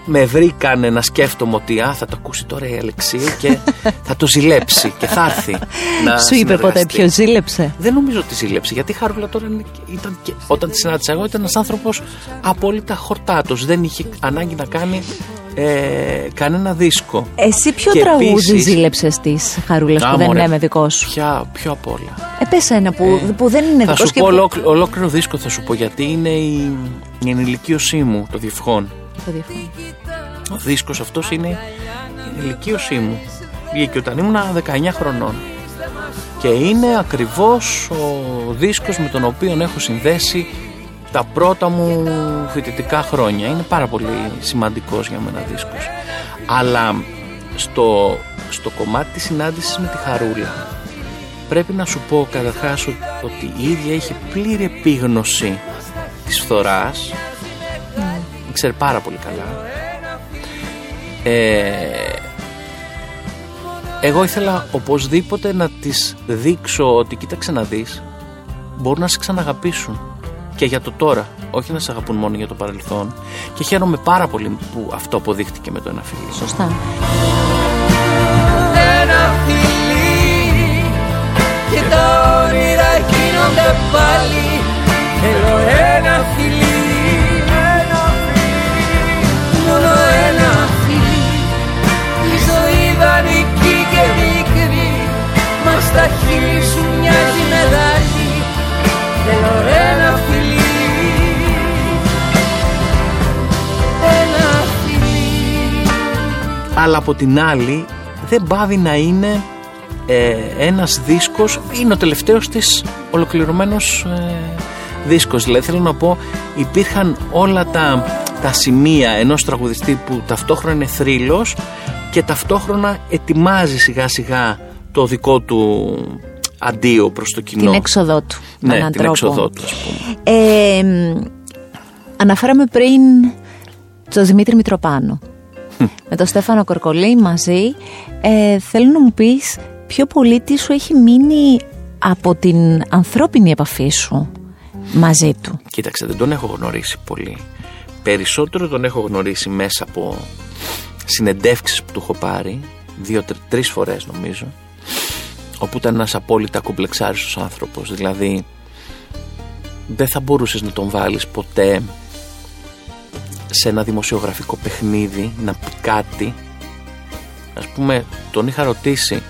με βρήκανε να σκέφτομαι ότι α, θα το ακούσει τώρα η Αλεξίου και θα το ζηλέψει και θα έρθει να Σου είπε ποτέ ποιος ζήλεψε; Δεν νομίζω ότι ζήλεψε γιατί η Χαρούλα τώρα ήταν και, όταν τη συνάντησα εγώ ήταν ένας άνθρωπος απόλυτα χορτάτος δεν είχε ανάγκη να κάνει ε, κανένα δίσκο. Εσύ ποιο και τραγούδι επίσης, ζήλεψες της Χαρούλα που δεν είναι με δικός σου; Ποια, πιο απ' όλα. Επέσα ένα που, ε, που δεν είναι δικός σου. Θα σου πω ολόκληρο, ολόκληρο δίσκο θα σου πω γιατί είναι η, η ενηλικίωσή μου, το διευχόν. Το διευχόν. Ο δίσκος αυτός είναι η ηλικίωσή μου. Βγήκε όταν ήμουν 19 χρονών. Και είναι ακριβώς ο δίσκος με τον οποίο έχω συνδέσει τα πρώτα μου φοιτητικά χρόνια. Είναι πάρα πολύ σημαντικός για μένα δίσκος. Αλλά στο, στο κομμάτι της συνάντησης με τη Χαρούλα πρέπει να σου πω καταρχάς ότι η ίδια έχει πλήρη επίγνωση της φθοράς mm. Ξέρει πάρα πολύ καλά ε, εγώ ήθελα οπωσδήποτε να τις δείξω ότι κοίταξε να δεις μπορούν να σε ξαναγαπήσουν και για το τώρα, όχι να σε αγαπούν μόνο για το παρελθόν και χαίρομαι πάρα πολύ που αυτό αποδείχτηκε με το ένα φιλί. Σωστά. Ένα φιλί και τα όνειρα γίνονται πάλι στα χείλη σου μοιάζει δάλι Θέλω ένα φιλί Ένα φιλί. Αλλά από την άλλη δεν πάβει να είναι ε, ένας δίσκος είναι ο τελευταίος της ολοκληρωμένος ε, δίσκος. Δηλαδή θέλω να πω υπήρχαν όλα τα, τα σημεία ενός τραγουδιστή που ταυτόχρονα είναι θρύλος και ταυτόχρονα ετοιμάζει σιγά σιγά το δικό του αντίο προς το κοινό. Την έξοδό του. Ναι, την τρόπο. έξοδό του, ας πούμε. Ε, αναφέραμε πριν τον Δημήτρη Μητροπάνο. Με τον Στέφανο Κορκολή μαζί. Ε, θέλω να μου πεις ποιο πολίτη σου έχει μείνει από την ανθρώπινη επαφή σου μαζί του. Κοίταξε, δεν τον έχω γνωρίσει πολύ. Περισσότερο τον έχω γνωρίσει μέσα από συνεντεύξεις που του έχω πάρει, δύο-τρεις φορές νομίζω όπου ήταν ένας απόλυτα κομπλεξάριστος άνθρωπος. Δηλαδή δεν θα μπορούσες να τον βάλεις ποτέ σε ένα δημοσιογραφικό παιχνίδι να πει κάτι. Ας πούμε τον είχα ρωτήσει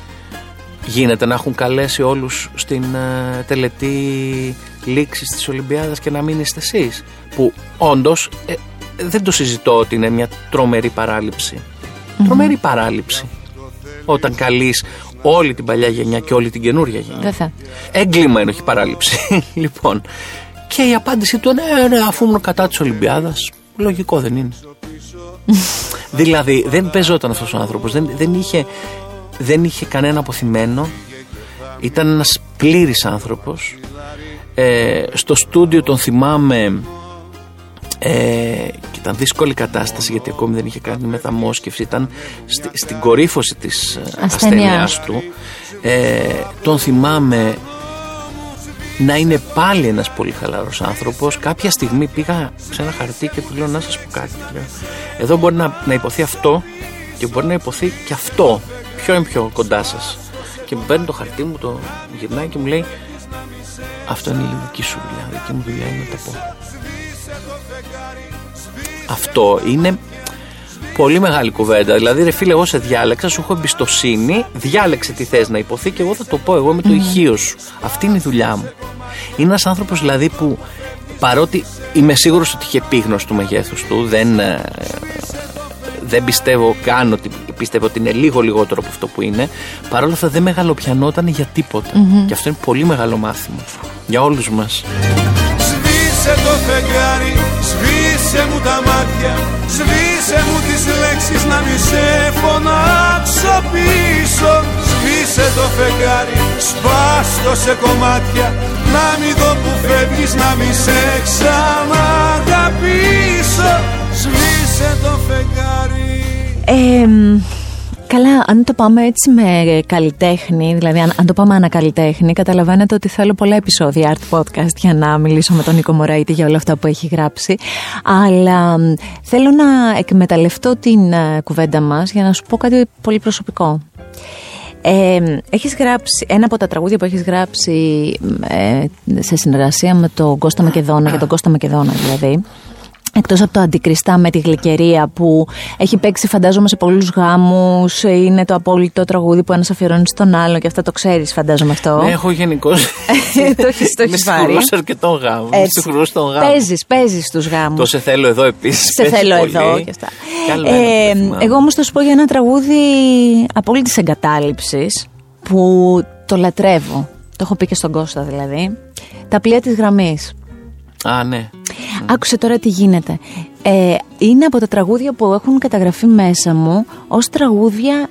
γίνεται να έχουν καλέσει όλους στην uh, τελετή λήξης της Ολυμπιάδας και να μην είστε εσείς; Που όντως ε, δεν το συζητώ ότι είναι μια τρομερή τρομερή παράληψη. Όταν καλείς όλη την παλιά γενιά και όλη την καινούρια γενιά. Βέβαια. Έγκλημα είναι, όχι παράληψη. λοιπόν. Και η απάντησή του ναι, ναι, αφού ήμουν κατά της Ολυμπιάδας, λογικό δεν είναι. δηλαδή δεν παίζονταν αυτός ο άνθρωπος. Δεν, δεν, είχε, δεν είχε κανένα αποθυμένο. Ήταν ένας πλήρης άνθρωπος. Ε, στο στούντιο τον θυμάμαι ε, και ήταν δύσκολη κατάσταση γιατί ακόμη δεν είχε κάνει μεταμόσχευση ήταν στην κορύφωση της ε, ασθένειάς του. Ε, τον θυμάμαι να είναι πάλι ένας πολύ χαλαρός άνθρωπος. Κάποια στιγμή πήγα σε ένα χαρτί και του λέω να σας πω κάτι εδώ μπορεί να, να υποθεί αυτό και μπορεί να υποθεί και αυτό ποιο είναι πιο κοντά σας και μου παίρνει το χαρτί μου το γυρνάει και μου λέει αυτό είναι η δική σου δουλειά δική μου δουλειά είναι να τα πω αυτό είναι πολύ μεγάλη κουβέντα. Δηλαδή, ρε φίλε, εγώ σε διάλεξα, σου έχω εμπιστοσύνη, διάλεξε τι θες να υποθεί και εγώ θα το πω. Εγώ είμαι το ηχείο σου. Αυτή είναι η δουλειά μου. Είναι ένας άνθρωπος δηλαδή που παρότι είμαι σίγουρος ότι είχε επίγνωση του μεγέθους του, δεν, ε, δεν πιστεύω καν ότι πιστεύω ότι είναι λίγο λιγότερο από αυτό που είναι. Παρ' όλα αυτά δεν μεγαλοπιανόταν για τίποτα. Και αυτό είναι πολύ μεγάλο μάθημα για όλους μας. Σβήσε το φεγγάρι, σβήσε μου τα μάτια Σβήσε μου τις λέξεις να μη σε φωνάξω πίσω. Σβήσε το φεγγάρι, σπάστο σε κομμάτια Να μη δω που φεύγεις, να μη σε ξαναγαπήσω. Σβήσε το φεγγάρι. Ε, Καλά, αν το πάμε έτσι με καλλιτέχνη, δηλαδή αν, αν το πάμε ανακαλλιτέχνη, καταλαβαίνετε ότι θέλω πολλά επεισόδια art podcast για να μιλήσω με τον Νίκο Μωραήτη για όλα αυτά που έχει γράψει. Αλλά θέλω να εκμεταλλευτώ την uh, κουβέντα μας για να σου πω κάτι πολύ προσωπικό. Ε, έχεις γράψει, ένα από τα τραγούδια που έχεις γράψει ε, σε συνεργασία με τον Κώστα Μακεδόνα, για τον Κώστα Μακεδόνα δηλαδή, Εκτός από το αντικριστά με τη γλυκερία που έχει παίξει φαντάζομαι σε πολλούς γάμους Είναι το απόλυτο τραγούδι που ένας αφιερώνει στον άλλο Και αυτά το ξέρεις φαντάζομαι αυτό. Ναι έχω γενικώ. το έχεις, το έχεις πάρει. Με αρκετό γάμο γάμο. Παίζεις, παίζεις στους γάμους. Το σε θέλω εδώ επίσης Σε θέλω εδώ και αυτά. Ε, Εγώ όμως θα σου πω για ένα τραγούδι απόλυτης εγκατάλειψης Που το λατρεύω. Το έχω πει και στον Κώστα δηλαδή. Τα πλοία της γραμμής. Α, ναι. Άκουσε τώρα τι γίνεται. Ε, είναι από τα τραγούδια που έχουν καταγραφεί μέσα μου ως τραγούδια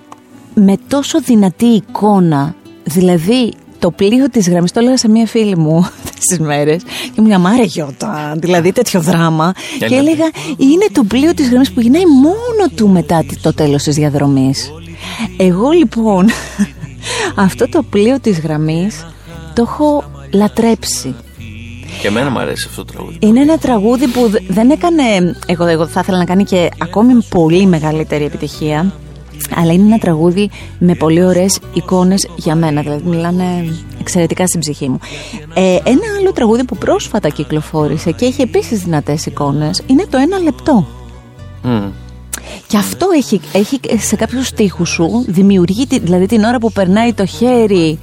με τόσο δυνατή εικόνα. Δηλαδή το πλοίο της γραμμής, το έλεγα σε μία φίλη μου τις μέρες και μου λέγα άρε Γιώτα, δηλαδή τέτοιο δράμα και έλεγα είναι το πλοίο της γραμμής που γυρνάει μόνο του μετά το τέλος της διαδρομής. Εγώ λοιπόν αυτό το πλοίο της γραμμής το έχω λατρέψει και εμένα μου αρέσει αυτό το τραγούδι. Είναι ένα τραγούδι που δεν έκανε. Εγώ, εγώ θα ήθελα να κάνει και ακόμη πολύ μεγαλύτερη επιτυχία. Αλλά είναι ένα τραγούδι με πολύ ωραίες εικόνες για μένα. Δηλαδή, μιλάνε εξαιρετικά στην ψυχή μου. Ε, ένα άλλο τραγούδι που πρόσφατα κυκλοφόρησε και έχει επίσης δυνατές εικόνες είναι το ένα λεπτό. Και αυτό έχει, έχει σε κάποιους στίχους σου δημιουργεί, δηλαδή την ώρα που περνάει το χέρι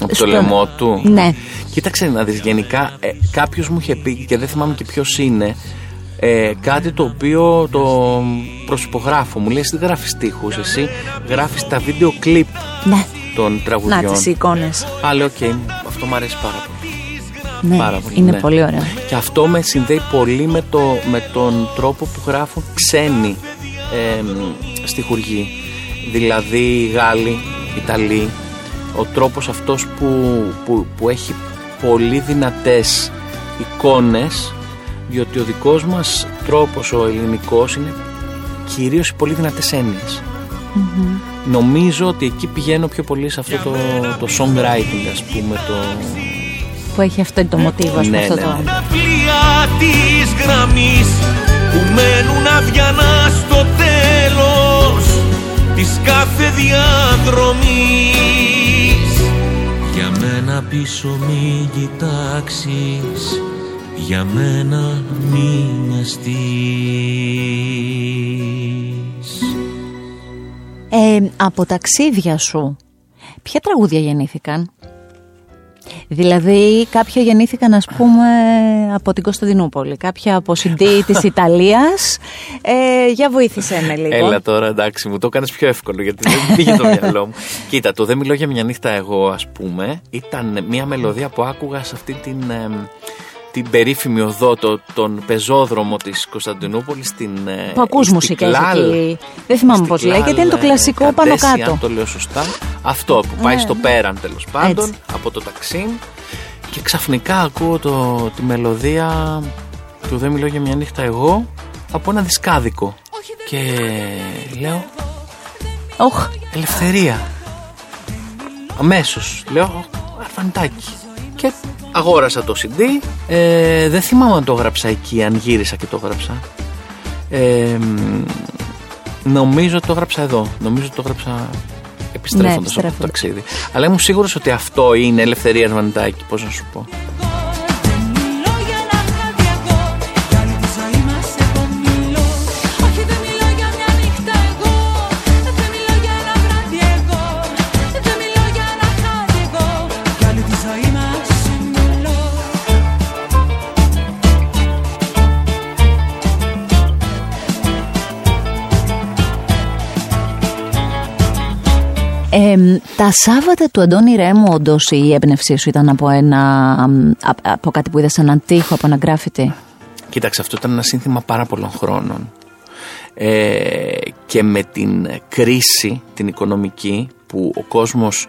από το λαιμό του. Ναι. Κοίταξε να δεις γενικά ε, κάποιος μου είχε πει και δεν θυμάμαι και ποιος είναι ε, κάτι το οποίο το προσυπογράφω. Μου λέει εσύ δεν γράφεις στίχους, εσύ γράφεις τα βίντεο κλιπ ναι. των τραγουδιών. Να τις εικόνες. Α, λέω, okay, αυτό μου αρέσει πάρα πολύ. Ναι, πάρα πολύ, είναι ναι. πολύ ωραίο. Και αυτό με συνδέει πολύ με, το, με τον τρόπο που γράφουν ξένοι ε, στιχουργοί. Δηλαδή Γάλλοι, Ιταλοί, ο τρόπος αυτός που, που, που έχει πολύ δυνατές εικόνες διότι ο δικός μας τρόπος ο ελληνικός είναι κυρίως οι πολύ δυνατές Νομίζω ότι εκεί πηγαίνω πιο πολύ σε αυτό το, το songwriting ας πούμε το... Που έχει αυτό το μοτίβο ας πούμε ναι, αυτό ναι, το... Ναι. πλοία της γραμμής που μένουν αδιανά στο τέλος της κάθε διαδρομής. για μένα πίσω μην κοιτάξεις Για μένα μην νοιαστείς. Ε, Από ταξίδια σου Ποια τραγούδια γεννήθηκαν; Δηλαδή κάποια γεννήθηκαν ας πούμε από την Κωνσταντινούπολη Κάποια από CD της Ιταλίας. Ε, Για βοήθησε με λίγο. Έλα τώρα εντάξει μου το έκανες πιο εύκολο γιατί δεν πήγε το μυαλό μου. Κοίτα το δεν μιλώ για μια νύχτα εγώ ας πούμε Ήταν μια μελωδία που άκουγα σε αυτή την την περίφημη οδό, το, τον πεζόδρομο της Κωνσταντινούπολης στην. Ε, που ακούς μουσικέ εκεί. Δεν θυμάμαι πώς λέγεται, είναι το κλασικό ε, πάνω κάτω. Αν το λέω σωστά. Αυτό που πάει στο πέραν τέλος πάντων από το ταξί. Και ξαφνικά ακούω το, τη μελωδία του Δεν μιλώ για μια νύχτα εγώ από ένα δισκάδικο. Και λέω. Όχ. Ελευθερία. Αμέσως. Λέω. Αρφαντάκι. Και αγόρασα το CD. Ε, δεν θυμάμαι αν το έγραψα εκεί, αν γύρισα και το έγραψα. Ε, νομίζω ότι το έγραψα εδώ. Νομίζω ότι το έγραψα επιστρέφοντας ναι, από το ταξίδι. Αλλά ήμουν σίγουρος ότι αυτό είναι ελευθερίας Αρβανιτάκη, πώς να σου πω. Τα Σάββατα του Αντώνη Ρέμου, όντως η έμπνευσή σου ήταν από, ένα, από κάτι που είδες σε έναν τοίχο, από ένα γκράφιτι; Κοίταξε, αυτό ήταν ένα σύνθημα πάρα πολλών χρόνων. Ε, και με την κρίση την οικονομική που ο κόσμος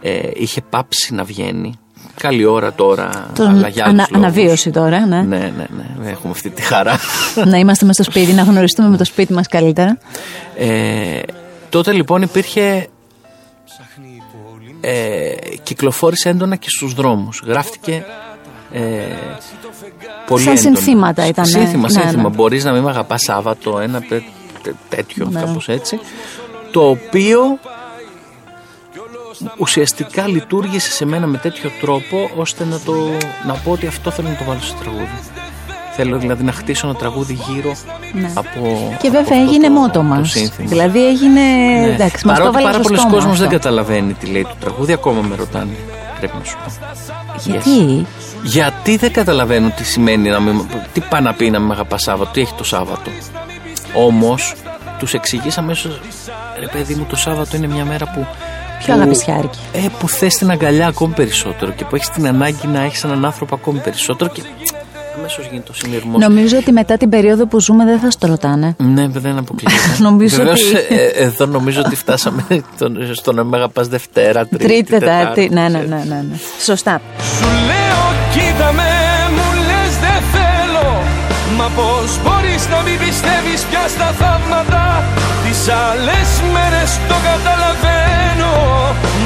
ε, είχε πάψει να βγαίνει Καλή ώρα τώρα, Τον αλλά για ανα, Αναβίωση τώρα, ναι. Ναι, ναι, ναι, έχουμε αυτή τη χαρά. να είμαστε με στο σπίτι, να γνωριστούμε με το σπίτι μας καλύτερα. Ε, τότε λοιπόν υπήρχε ε, κυκλοφόρησε έντονα και στους δρόμους. Γράφτηκε ε, πολύ Σαν έντονα. συνθήματα ήταν. Σύνθημα, ναι, σύνθημα. Ναι. Μπορείς να μην με αγαπάς Σάββατο, ένα τέτοιο, ναι. κάπως έτσι. Το οποίο ουσιαστικά λειτουργήσε σε μένα με τέτοιο τρόπο ώστε να, το, να πω ότι αυτό θέλω να το βάλω στο τραγούδι. Θέλω δηλαδή να χτίσω ένα τραγούδι γύρω ναι. από. Και βέβαια έγινε το, μότο μας. Δηλαδή έγινε. Ναι. Εντάξει, μας Παρότι πάρα πολλοί κόσμοι δεν καταλαβαίνει τι λέει το τραγούδι, ακόμα με ρωτάνε. Πρέπει να σου πω. Γιατί; Γιατί δεν καταλαβαίνω τι σημαίνει να μην. Τι πάει να πει να με αγαπάς Σάββατο, τι έχει το Σάββατο. Όμως τους εξηγήσαμε αμέσως. Ρε παιδί μου, το Σάββατο είναι μια μέρα που Πιο αγαπησιάρικη. Ε, που θες την αγκαλιά ακόμη περισσότερο και που έχεις την ανάγκη να έχεις έναν άνθρωπο ακόμη περισσότερο και αμέσως γίνεται ο συνειρμό. Νομίζω ότι μετά την περίοδο που ζούμε δεν θα στο ρωτάνε. Ναι, δεν αποκλείεται. νομίζω Βεβαίως, ότι... ε, ε, εδώ νομίζω ότι φτάσαμε στον Εμέγα Πα Δευτέρα, Τρίτη. Τρίτη, Τετάρτη. Ναι, ναι, ναι, ναι, ναι. Σωστά. Σου λέω, κοίτα με, μου λες δεν θέλω. Μα πώς μπορείς να μην πιστεύεις πια στα θαύματα; Τις άλλες μέρες το καταλαβαίνω.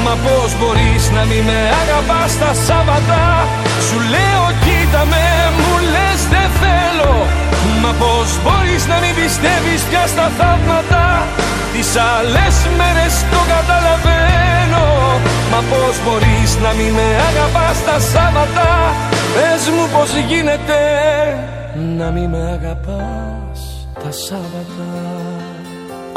Μα πώς μπορείς να μην με αγαπάς τα Σάββατα; Σου λέω κοίτα με, Μα πώς μπορείς να μην πιστεύεις πια στα θαύματα; Τις άλλες μέρες το καταλαβαίνω. Μα πώς μπορείς να μην με αγαπάς τα Σάββατα; Πες μου πως γίνεται να μην με αγαπάς τα Σάββατα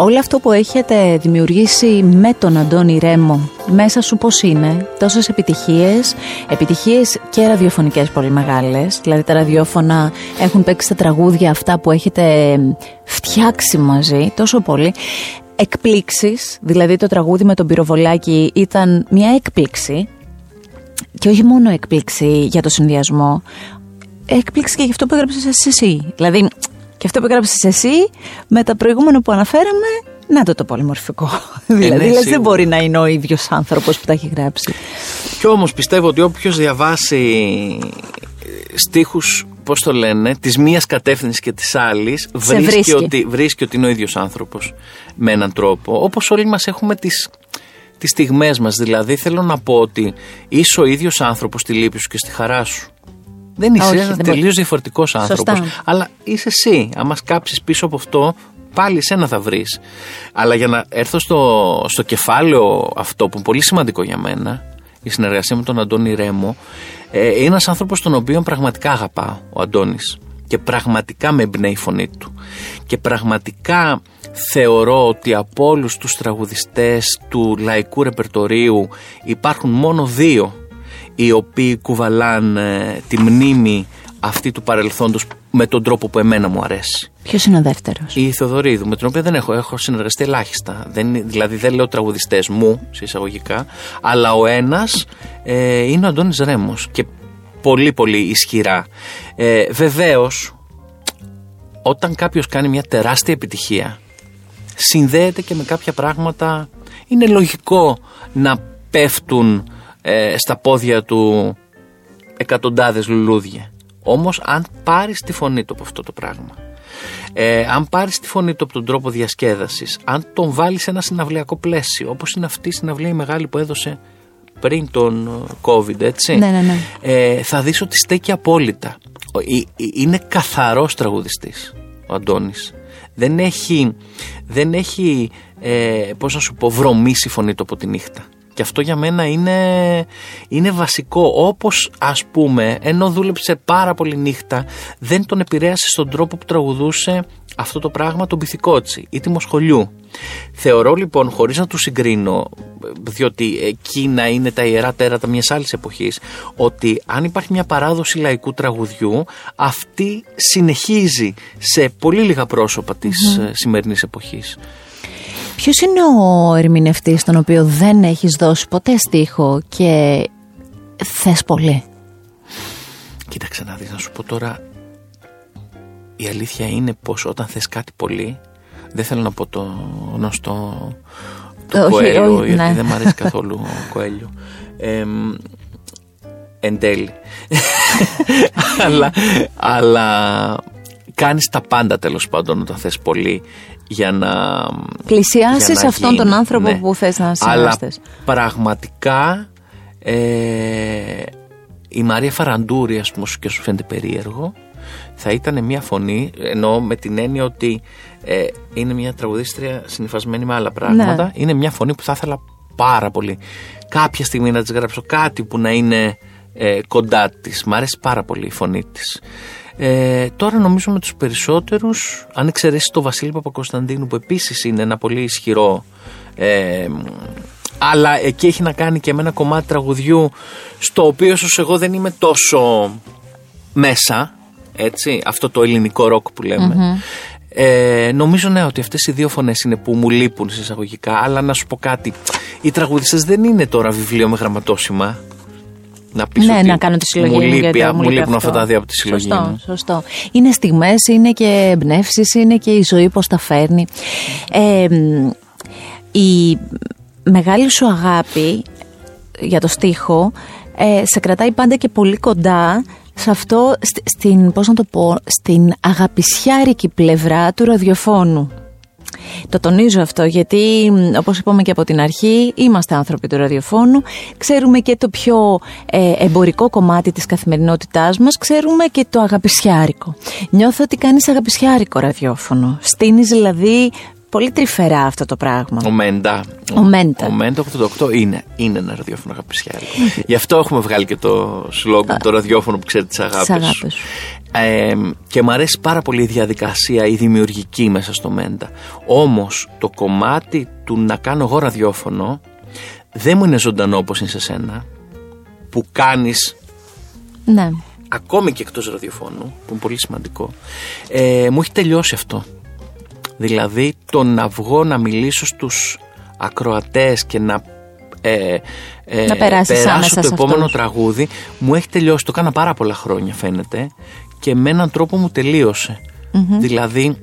Όλο αυτό που έχετε δημιουργήσει με τον Αντώνη Ρέμο μέσα σου πώς είναι, τόσες επιτυχίες, επιτυχίες και ραδιοφωνικές πολύ μεγάλες, δηλαδή τα ραδιόφωνα έχουν παίξει τα τραγούδια αυτά που έχετε φτιάξει μαζί τόσο πολύ, εκπλήξεις, δηλαδή το τραγούδι με τον πυροβολάκι ήταν μια έκπληξη. Και όχι μόνο έκπληξη για το συνδυασμό, έκπληξη και για αυτό που έγραψες εσύ. Δηλαδή και αυτό που έγραψες εσύ με τα προηγούμενα που αναφέραμε, να το το πολυμορφικό. Ε, δηλαδή, ναι, δηλαδή δεν μπορεί να είναι ο ίδιος άνθρωπος που τα έχει γράψει. Κι όμως πιστεύω ότι όποιος διαβάσει στίχους, πώς το λένε, της μίας κατεύθυνσης και της άλλης, βρίσκει, Ότι, βρίσκει ότι είναι ο ίδιος άνθρωπος με έναν τρόπο. Όπως όλοι μας έχουμε τις τις στιγμές μας δηλαδή θέλω να πω ότι είσαι ο ίδιος άνθρωπος στη λύπη σου και στη χαρά σου δεν είσαι ένα τελείω διαφορετικός άνθρωπος. Αλλά είσαι εσύ. Αν μας κάψεις πίσω από αυτό, πάλι εσένα θα βρεις. Αλλά για να έρθω στο, στο κεφάλαιο αυτό που είναι πολύ σημαντικό για μένα, η συνεργασία με τον Αντώνη Ρέμο, ε, είναι ένας άνθρωπος τον οποίο πραγματικά αγαπάω, ο Αντώνης. Και πραγματικά με εμπνέει η φωνή του. Και πραγματικά θεωρώ ότι από όλους τους τραγουδιστές του λαϊκού ρεπερτορίου υπάρχουν μόνο δύο οι οποίοι κουβαλάνε τη μνήμη αυτή του παρελθόντος με τον τρόπο που εμένα μου αρέσει. Ποιος είναι ο δεύτερος, Η Θεοδωρίδου, με την οποία δεν έχω, έχω συνεργαστεί ελάχιστα. Δεν, δηλαδή δεν λέω τραγουδιστές μου, σε εισαγωγικά, αλλά ο ένας ε, είναι ο Αντώνης Ρέμος και πολύ πολύ ισχυρά. Ε, Βεβαίως, όταν κάποιος κάνει μια τεράστια επιτυχία, συνδέεται και με κάποια πράγματα. Είναι λογικό να πέφτουν ε, στα πόδια του εκατοντάδες λουλούδια. Όμως αν πάρεις τη φωνή του από αυτό το πράγμα, ε, αν πάρεις τη φωνή του από τον τρόπο διασκέδασης, αν τον βάλεις σε ένα συναυλιακό πλαίσιο, όπως είναι αυτή η συναυλία η μεγάλη που έδωσε πριν τον ε, COVID, έτσι, ναι, ναι, ναι. Ε, θα δεις ότι στέκει απόλυτα. Είναι καθαρός τραγουδιστής ο Αντώνης. Δεν έχει, δεν έχει ε, πώς να σου πω, βρωμίσει η φωνή του από τη νύχτα. Και αυτό για μένα είναι, είναι βασικό. Όπως ας πούμε, ενώ δούλεψε πάρα πολύ νύχτα, δεν τον επηρέασε στον τρόπο που τραγουδούσε αυτό το πράγμα τον Πυθικότσι ή τη Μοσχολιού. Θεωρώ λοιπόν, χωρίς να του συγκρίνω, διότι εκείνα είναι τα ιερά τέρατα μιας άλλης εποχής, ότι αν υπάρχει μια παράδοση λαϊκού τραγουδιού, αυτή συνεχίζει σε πολύ λίγα πρόσωπα της mm-hmm. σημερινής εποχής. Ποιος είναι ο ερμηνευτής στον οποίο δεν έχεις δώσει ποτέ στίχο και θες πολύ; Κοίταξε να δεις να σου πω τώρα η αλήθεια είναι πως όταν θες κάτι πολύ δεν θέλω να πω το γνωστό το Όχι, κοέλιο όχι, γιατί ναι. δεν μου αρέσει καθόλου ο κοέλιο ε, εν τέλει αλλά, αλλά κάνεις τα πάντα τέλος πάντων όταν θες πολύ για να Πλησιάσεις για να αυτόν γίνει, τον άνθρωπο ναι. που θες να Αλλά συνάστε. πραγματικά ε, η Μαρία Φαραντούρη, ας πούμε, όσο και σου φαίνεται περίεργο, θα ήταν μια φωνή, ενώ με την έννοια ότι ε, είναι μια τραγουδίστρια συνυφασμένη με άλλα πράγματα, Ναι. είναι μια φωνή που θα ήθελα πάρα πολύ κάποια στιγμή να της γράψω κάτι που να είναι ε, κοντά της. Μ' αρέσει πάρα πολύ η φωνή της. Ε, τώρα νομίζω με τους περισσότερους, αν εξαιρέσεις το Βασίλη Παπακοσταντίνου που επίσης είναι ένα πολύ ισχυρό ε, αλλά εκεί έχει να κάνει και με ένα κομμάτι τραγουδιού στο οποίο ίσως εγώ δεν είμαι τόσο μέσα έτσι, αυτό το ελληνικό ροκ που λέμε. Ε, νομίζω ναι ότι αυτές οι δύο φωνές είναι που μου λείπουν σε εισαγωγικά. Αλλά να σου πω κάτι οι τραγουδιστές δεν είναι τώρα βιβλίο με γραμματόσημα να πεις Ναι, ότι να κάνω τη συλλογή μου, μου, λείπει, γιατί μου μου λείπει λείπουν αυτό. αυτά τα δύο από τη συλλογή Σωστό, μου. σωστό. Είναι στιγμές, είναι και εμπνεύσεις, είναι και η ζωή πώς τα φέρνει. Ε, μ, η μεγάλη σου αγάπη για το στίχο ε, σε κρατάει πάντα και πολύ κοντά σε αυτό, στη- στην, πώς να το πω, στην αγαπησιάρικη πλευρά του ραδιοφώνου. Το τονίζω αυτό γιατί μ, όπως είπαμε και από την αρχή είμαστε άνθρωποι του ραδιοφώνου ξέρουμε και το πιο ε, εμπορικό κομμάτι της καθημερινότητάς μας ξέρουμε και το αγαπησιάρικο νιώθω ότι κάνεις αγαπησιάρικο ραδιόφωνο στήνεις δηλαδή πολύ τρυφερά αυτό το πράγμα Ο Μέντα. Ο Μέντα. Ο Μέντα 88 είναι, είναι ένα ραδιόφωνο αγαπησιάρικο. Γι' αυτό έχουμε βγάλει και το σλόγκαν, το ραδιόφωνο που ξέρει τις αγάπη Τις αγάπες σου. Ε, και μου αρέσει πάρα πολύ η διαδικασία, η δημιουργική μέσα στο Μέντα. Όμως το κομμάτι του να κάνω εγώ ραδιόφωνο δεν μου είναι ζωντανό όπως είναι σε σένα. Που κάνεις ναι. ακόμη και εκτός ραδιοφώνου, που είναι πολύ σημαντικό, ε, μου έχει τελειώσει αυτό. Δηλαδή το να βγω να μιλήσω στους ακροατές και να, ε, ε, Να περάσεις άμεσα περάσω το σε επόμενο αυτούς. τραγούδι, μου έχει τελειώσει. Το έκανα πάρα πολλά χρόνια φαίνεται και με έναν τρόπο μου τελειωσε Δηλαδή,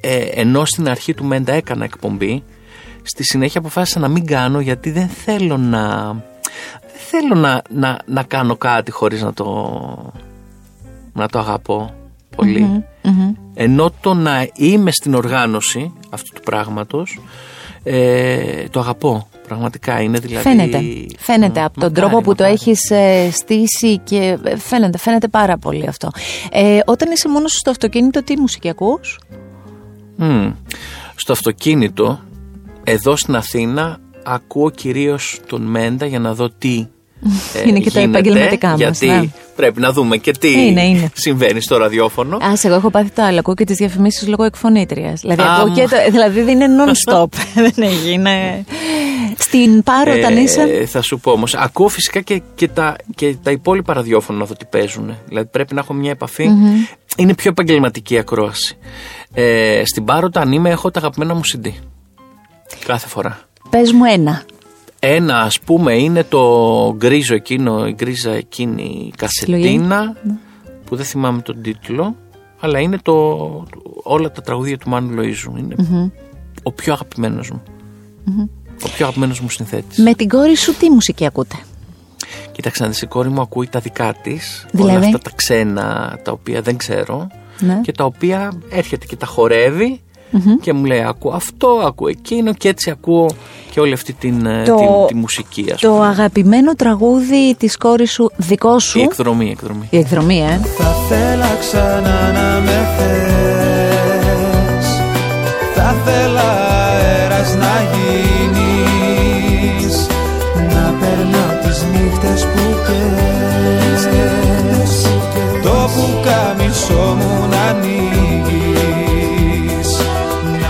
ε, ενώ στην αρχή του Μέντα έκανα εκπομπή, στη συνέχεια αποφάσισα να μην κάνω γιατί δεν θέλω να... Δεν θέλω να, να, να κάνω κάτι χωρίς να το, να το αγαπώ πολύ. Ενώ το να είμαι στην οργάνωση αυτού του πράγματος ε, το αγαπώ. Πραγματικά είναι δηλαδή. Φαίνεται. Φαίνεται Μ, από τον μακάρι, τρόπο που το μακάρι. έχεις ε, στήσει και ε, φαίνεται, φαίνεται πάρα πολύ αυτό. Ε, όταν είσαι μόνος σου στο αυτοκίνητο, τι μουσική ακούς; Μμ. Στο αυτοκίνητο, εδώ στην Αθήνα, ακούω κυρίως τον Μέντα για να δω τι ε, Είναι και τα γίνεται, επαγγελματικά μας, Γιατί ναι. πρέπει να δούμε και τι Είναι, είναι. συμβαίνει στο ραδιόφωνο. Α, εγώ έχω πάθει το άλλο. Ακούω και τις διαφημίσεις λόγω εκφωνήτριας. Δηλαδή, Α, ακούω μ. και το, δηλαδή δεν είναι non-stop. δεν έχει. Είναι... Στην Πάρο, όταν είσαι. Ε, θα σου πω όμως, ακούω φυσικά και, και, τα, και τα υπόλοιπα ραδιόφωνα να δω τι παίζουν. Δηλαδή πρέπει να έχω μια επαφη Είναι πιο επαγγελματική η ακρόαση. Ε, στην Πάρο, όταν είμαι, έχω τα αγαπημένα μου CD. Κάθε φορά. Πες μου ένα. Ένα ας πούμε είναι το γκρίζο εκείνο, η γκρίζα εκείνη η κασετίνα που δεν θυμάμαι τον τίτλο αλλά είναι το, όλα τα τραγούδια του Μάνου Λοΐζου είναι ο πιο αγαπημένος μου ο πιο αγαπημένος μου συνθέτης Με την κόρη σου, τι μουσική ακούτε; Κοίταξε να δεις η κόρη μου ακούει τα δικά της Δηλαδή; όλα αυτά τα ξένα τα οποία δεν ξέρω Ναι. και τα οποία έρχεται και τα χορεύει και μου λέει ακούω αυτό, ακούω εκείνο και έτσι ακούω και όλη αυτή την, ε, Το- την, τη μουσική ας Το πούμε. αγαπημένο τραγούδι της κόρης σου, δικό σου; Η εκδρομή, η εκδρομή. Η εκδρομή, ε. Θα θέλα ξανά να με θες Θα θέλα αέρας να γίνεις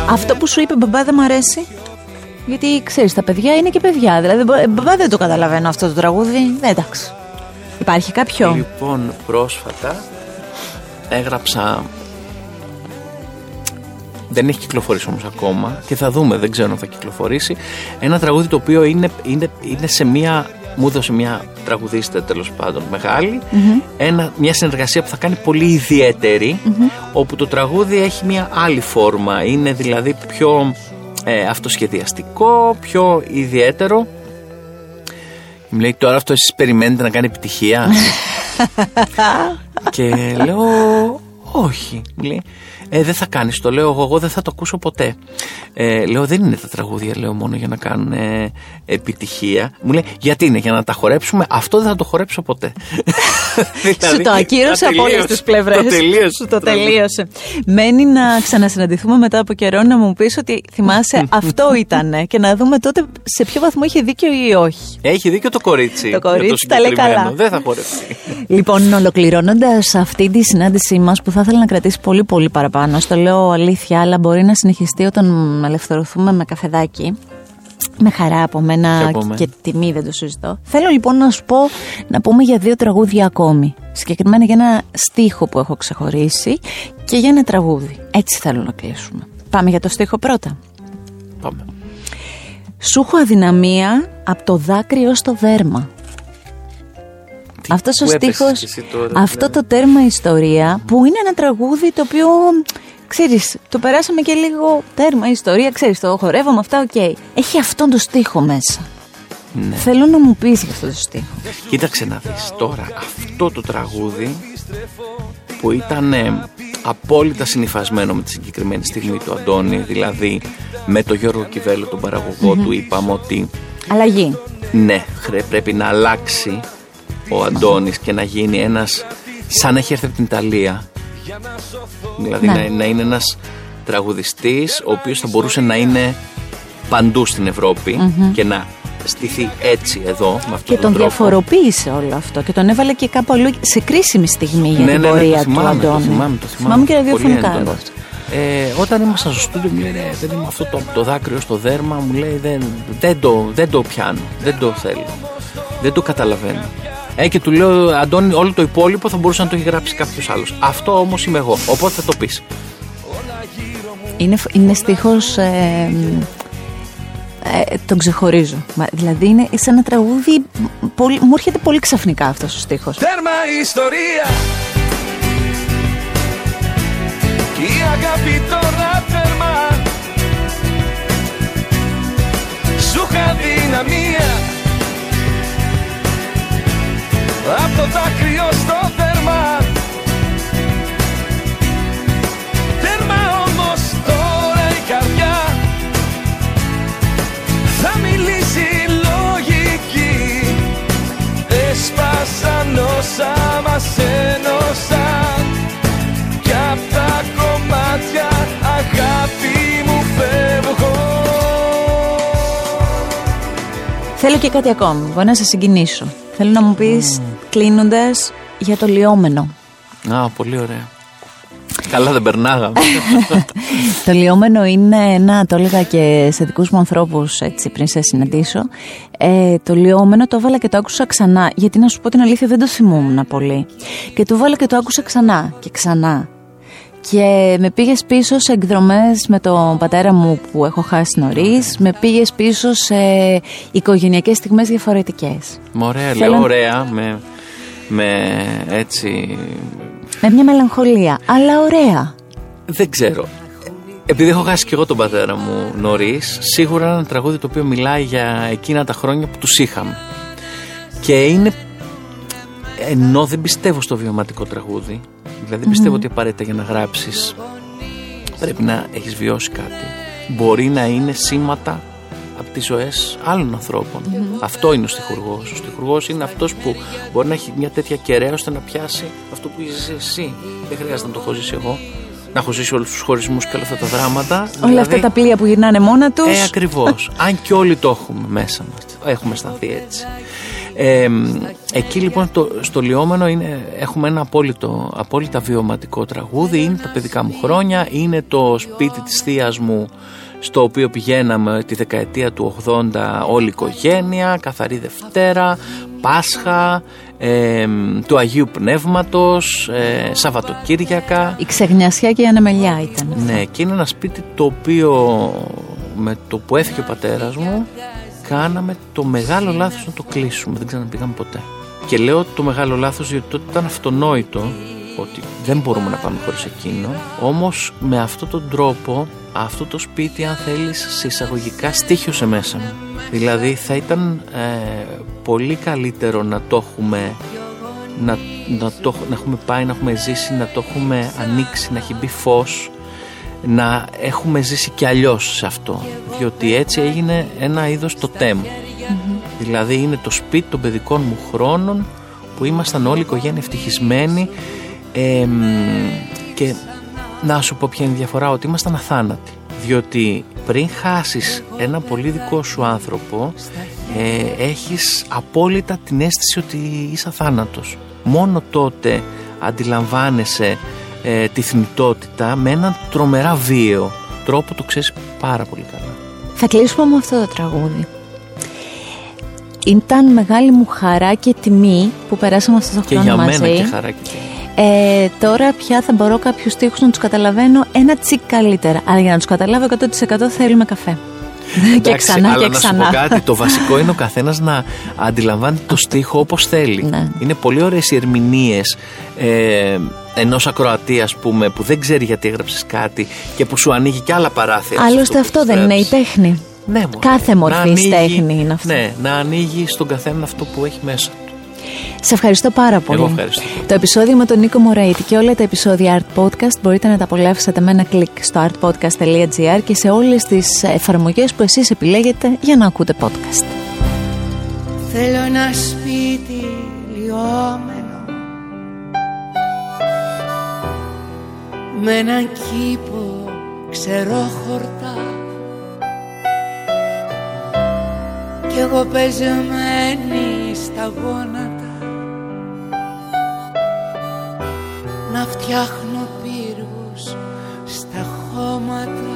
Αυτό που σου είπε μπαμπά δεν μ' αρέσει. Γιατί ξέρεις, τα παιδιά είναι και παιδιά. Δηλαδή, μπα- μπαμπά δεν το καταλαβαίνω αυτό το τραγούδι. Ναι, εντάξει. Υπάρχει κάποιο; Λοιπόν, πρόσφατα έγραψα δεν έχει κυκλοφορήσει όμως ακόμα και θα δούμε, δεν ξέρω αν θα κυκλοφορήσει. Ένα τραγούδι το οποίο είναι, είναι, είναι σε μια μου έδωσε μια τραγουδίστρια τέλος πάντων ένα, μια συνεργασία που θα κάνει πολύ όπου το τραγούδι έχει μια άλλη φόρμα. Είναι δηλαδή πιο ε, αυτοσχεδιαστικό, πιο ιδιαίτερο. Μου λέει τώρα αυτό εσείς περιμένετε να κάνει επιτυχία; και λέω όχι. Μου λέει ε, δεν θα κάνεις. Το λέω εγώ, εγώ δεν θα το ακούσω ποτέ. Ε, λέω, δεν είναι τα τραγούδια, λέω μόνο για να κάνουν ε, επιτυχία. Μου λέει, γιατί είναι, για να τα χορέψουμε. Αυτό δεν θα το χορέψω ποτέ. δηλαδή, Σου το ακύρωσε από όλες τις πλευρές. Το τελείωσε. Σου το τελείωσε. Μένει να ξανασυναντηθούμε μετά από καιρό να μου πεις ότι θυμάσαι αυτό ήταν και να δούμε τότε σε ποιο βαθμό είχε δίκιο ή όχι. Έχει δίκιο το κορίτσι. Το κορίτσι τα λέει καλά. Δεν θα χορέψει. Λοιπόν, ολοκληρώνοντας αυτή τη συνάντησή μας που θα ήθελα να κρατήσει πολύ πολύ παραπάνω παραπάνω. Στο λέω αλήθεια, αλλά μπορεί να συνεχιστεί όταν ελευθερωθούμε με καφεδάκι. Με χαρά από μένα και τιμή δεν το συζητώ. Θέλω λοιπόν να σου πω να πούμε για δύο τραγούδια ακόμη. Συγκεκριμένα για ένα στίχο που έχω ξεχωρίσει και για ένα τραγούδι. Έτσι θέλω να κλείσουμε. Πάμε για το στίχο πρώτα. Πάμε. Σου έχω αδυναμία από το δάκρυ ως το δέρμα. Αυτός ο στίχος, αυτό το τέρμα ιστορία που είναι ένα τραγούδι το οποίο ξέρεις, το περάσαμε και λίγο τέρμα ιστορία, ξέρεις, το χορεύαμε αυτά, ok. Okay. Έχει αυτόν το στίχο μέσα. Ναι. Θέλω να μου πεις για αυτό το στίχο. Κοίταξε να δεις τώρα, αυτό το τραγούδι που ήταν ε, απόλυτα συνειφασμένο με τη συγκεκριμένη στιγμή του Αντώνη, δηλαδή με τον Γιώργο Κιβέλο, τον παραγωγό του, είπαμε ότι... Αλλαγή. Ναι, πρέπει να αλλάξει ο Αντώνης και να γίνει ένας σαν να έχει έρθει από την Ιταλία δηλαδή ναι. να, είναι ένας τραγουδιστής ο οποίος θα μπορούσε να είναι παντού στην ευρωπη και να στηθεί έτσι εδώ με αυτόν και τον, τον διαφοροποίησε όλο αυτό και τον έβαλε και κάπου αλλού σε κρίσιμη στιγμή για ναι, την ναι, ναι πορεία του Αντώνη. Το θυμάμαι, το θυμάμαι, θυμάμαι και ραδιοφωνικά ε, όταν ήμασταν στο στούντιο μου λέει ρε παιδί μου αυτό το, το δάκρυο στο δέρμα μου λέει δεν, δεν, το, δεν το πιάνω, δεν το θέλω, δεν το καταλαβαίνω. Ε, και του λέω, Αντώνη, όλο το υπόλοιπο θα μπορούσε να το έχει γράψει κάποιος άλλος. Αυτό όμως είμαι εγώ. Οπότε θα το πεις. Είναι, είναι στίχος. Ε, ε, τον ξεχωρίζω. Δηλαδή είναι σαν ένα τραγούδι. Πολύ, μου έρχεται πολύ ξαφνικά αυτός ο στίχος. Τέρμα ιστορία. Και η αγάπη τώρα Θέλω και κάτι ακόμη, μπορώ να σε συγκινήσω Θέλω να μου πεις, mm. κλείνοντας, για το λιόμενο. Α, πολύ ωραία. Καλά δεν περνάγαμε. το λιόμενο είναι ένα, το έλεγα και σε δικούς μου ανθρώπους έτσι πριν σε συναντήσω. Ε, το λιόμενο το έβαλα και το άκουσα ξανά. Γιατί να σου πω την αλήθεια δεν το θυμόμουν πολύ. Και το έβαλα και το άκουσα ξανά και ξανά. Και με πήγες πίσω σε εκδρομές με τον πατέρα μου που έχω χάσει νωρίς. Με πήγες πίσω σε οικογενειακές στιγμές διαφορετικές. Ωραία, λέω ωραία, με, με έτσι... Με μια μελαγχολία, αλλά ωραία. Δεν ξέρω. Επειδή έχω χάσει και εγώ τον πατέρα μου νωρίς, σίγουρα ένα τραγούδι το οποίο μιλάει για εκείνα τα χρόνια που τους είχαμε. Και είναι. Ενώ δεν πιστεύω στο βιωματικό τραγούδι, Δηλαδή δεν πιστεύω ότι απαραίτητα για να γράψεις πρέπει να έχεις βιώσει κάτι. Μπορεί να είναι σήματα από τις ζωές άλλων Αυτό είναι ο στιχουργός. Ο στιχουργός είναι αυτός που μπορεί να έχει μια τέτοια κεραία ώστε να πιάσει αυτό που είσαι εσύ. Δεν χρειάζεται να το έχω ζήσει εγώ. Να έχω ζήσει όλους τους χωρισμούς και όλα αυτά τα δράματα. Όλα δηλαδή, αυτά τα πλοία που γυρνάνε μόνα τους. Ε, ακριβώς. Αν και όλοι το έχουμε μέσα μας. Έχουμε αισθανθεί έτσι. Ε, εκεί λοιπόν το, στο Λιόμενο είναι, έχουμε ένα απόλυτο, απόλυτα βιωματικό τραγούδι είναι τα παιδικά μου χρόνια είναι το σπίτι της θείας μου στο οποίο πηγαίναμε τη δεκαετία του 80 όλη η οικογένεια, καθαρή Δευτέρα, Πάσχα, του Αγίου Πνεύματος, ε, Σαββατοκύριακα. Η ξεγνιασιά και η ανεμελιά ήταν. Ναι, και είναι ένα σπίτι το οποίο με το που έφυγε ο πατέρας μου κάναμε το μεγάλο λάθος να το κλείσουμε, δεν ξαναπήγαμε ποτέ. Και λέω το μεγάλο λάθος γιατί τότε ήταν αυτονόητο ότι δεν μπορούμε να πάμε χωρίς εκείνο. Όμως με αυτόν τον τρόπο αυτό το σπίτι αν θέλεις σε εισαγωγικά στήχιωσε μέσα μου. Δηλαδή θα ήταν ε, πολύ καλύτερο να το έχουμε να, να, το, να έχουμε πάει, να έχουμε ζήσει, να το έχουμε ανοίξει, να έχει μπει φως να έχουμε ζήσει κι αλλιώς σε αυτό διότι έτσι έγινε ένα είδος το τεμ δηλαδή είναι το σπίτι των παιδικών μου χρόνων που ήμασταν όλοι η οικογένεια ευτυχισμένοι και να σου πω ποια είναι η διαφορά ότι ήμασταν αθάνατοι. Διότι πριν χάσεις ένα πολύ δικό σου άνθρωπο ε, έχεις απόλυτα την αίσθηση ότι είσαι αθάνατος. Μόνο τότε αντιλαμβάνεσαι ε, τη θνητότητα με έναν τρομερά βίαιο τρόπο το ξέρεις πάρα πολύ καλά Θα κλείσουμε με αυτό το τραγούδι ήταν μεγάλη μου χαρά και τιμή που περάσαμε αυτό το χρόνο μαζί. Και για μένα και χαρά και τιμή. Ε, τώρα πια θα μπορώ κάποιους τείχου να τους καταλαβαίνω ένα τσικ καλύτερα. Αλλά για να τους καταλάβω 100% θέλουμε καφέ. Εντάξει, και ξανά αλλά και ξανά. Να σου πω κάτι, το βασικό είναι ο καθένας να αντιλαμβάνει το στίχο όπως θέλει. Ναι. Είναι πολύ ωραίες οι ερμηνείες ε, ενός ακροατή, ας πούμε, που δεν ξέρει γιατί έγραψες κάτι και που σου ανοίγει και άλλα παράθυρα. Άλλωστε αυτό, αυτό δεν είναι η τέχνη. Ναι, Κάθε μορφής τέχνη είναι αυτό. Ναι, να ανοίγει στον καθένα αυτό που έχει μέσα. Σε ευχαριστώ πάρα πολύ. Εγώ ευχαριστώ. Το επεισόδιο με τον Νίκο Μωραίτη και όλα τα επεισόδια Art Podcast μπορείτε να τα απολαύσετε με ένα κλικ στο artpodcast.gr και σε όλες τις εφαρμογές που εσείς επιλέγετε για να ακούτε podcast. Θέλω ένα σπίτι λιώμενο με έναν κήπο ξερόχορτα κι εγώ πεζεμένη στα γόνατα. Να φτιάχνω πύργους στα χώματα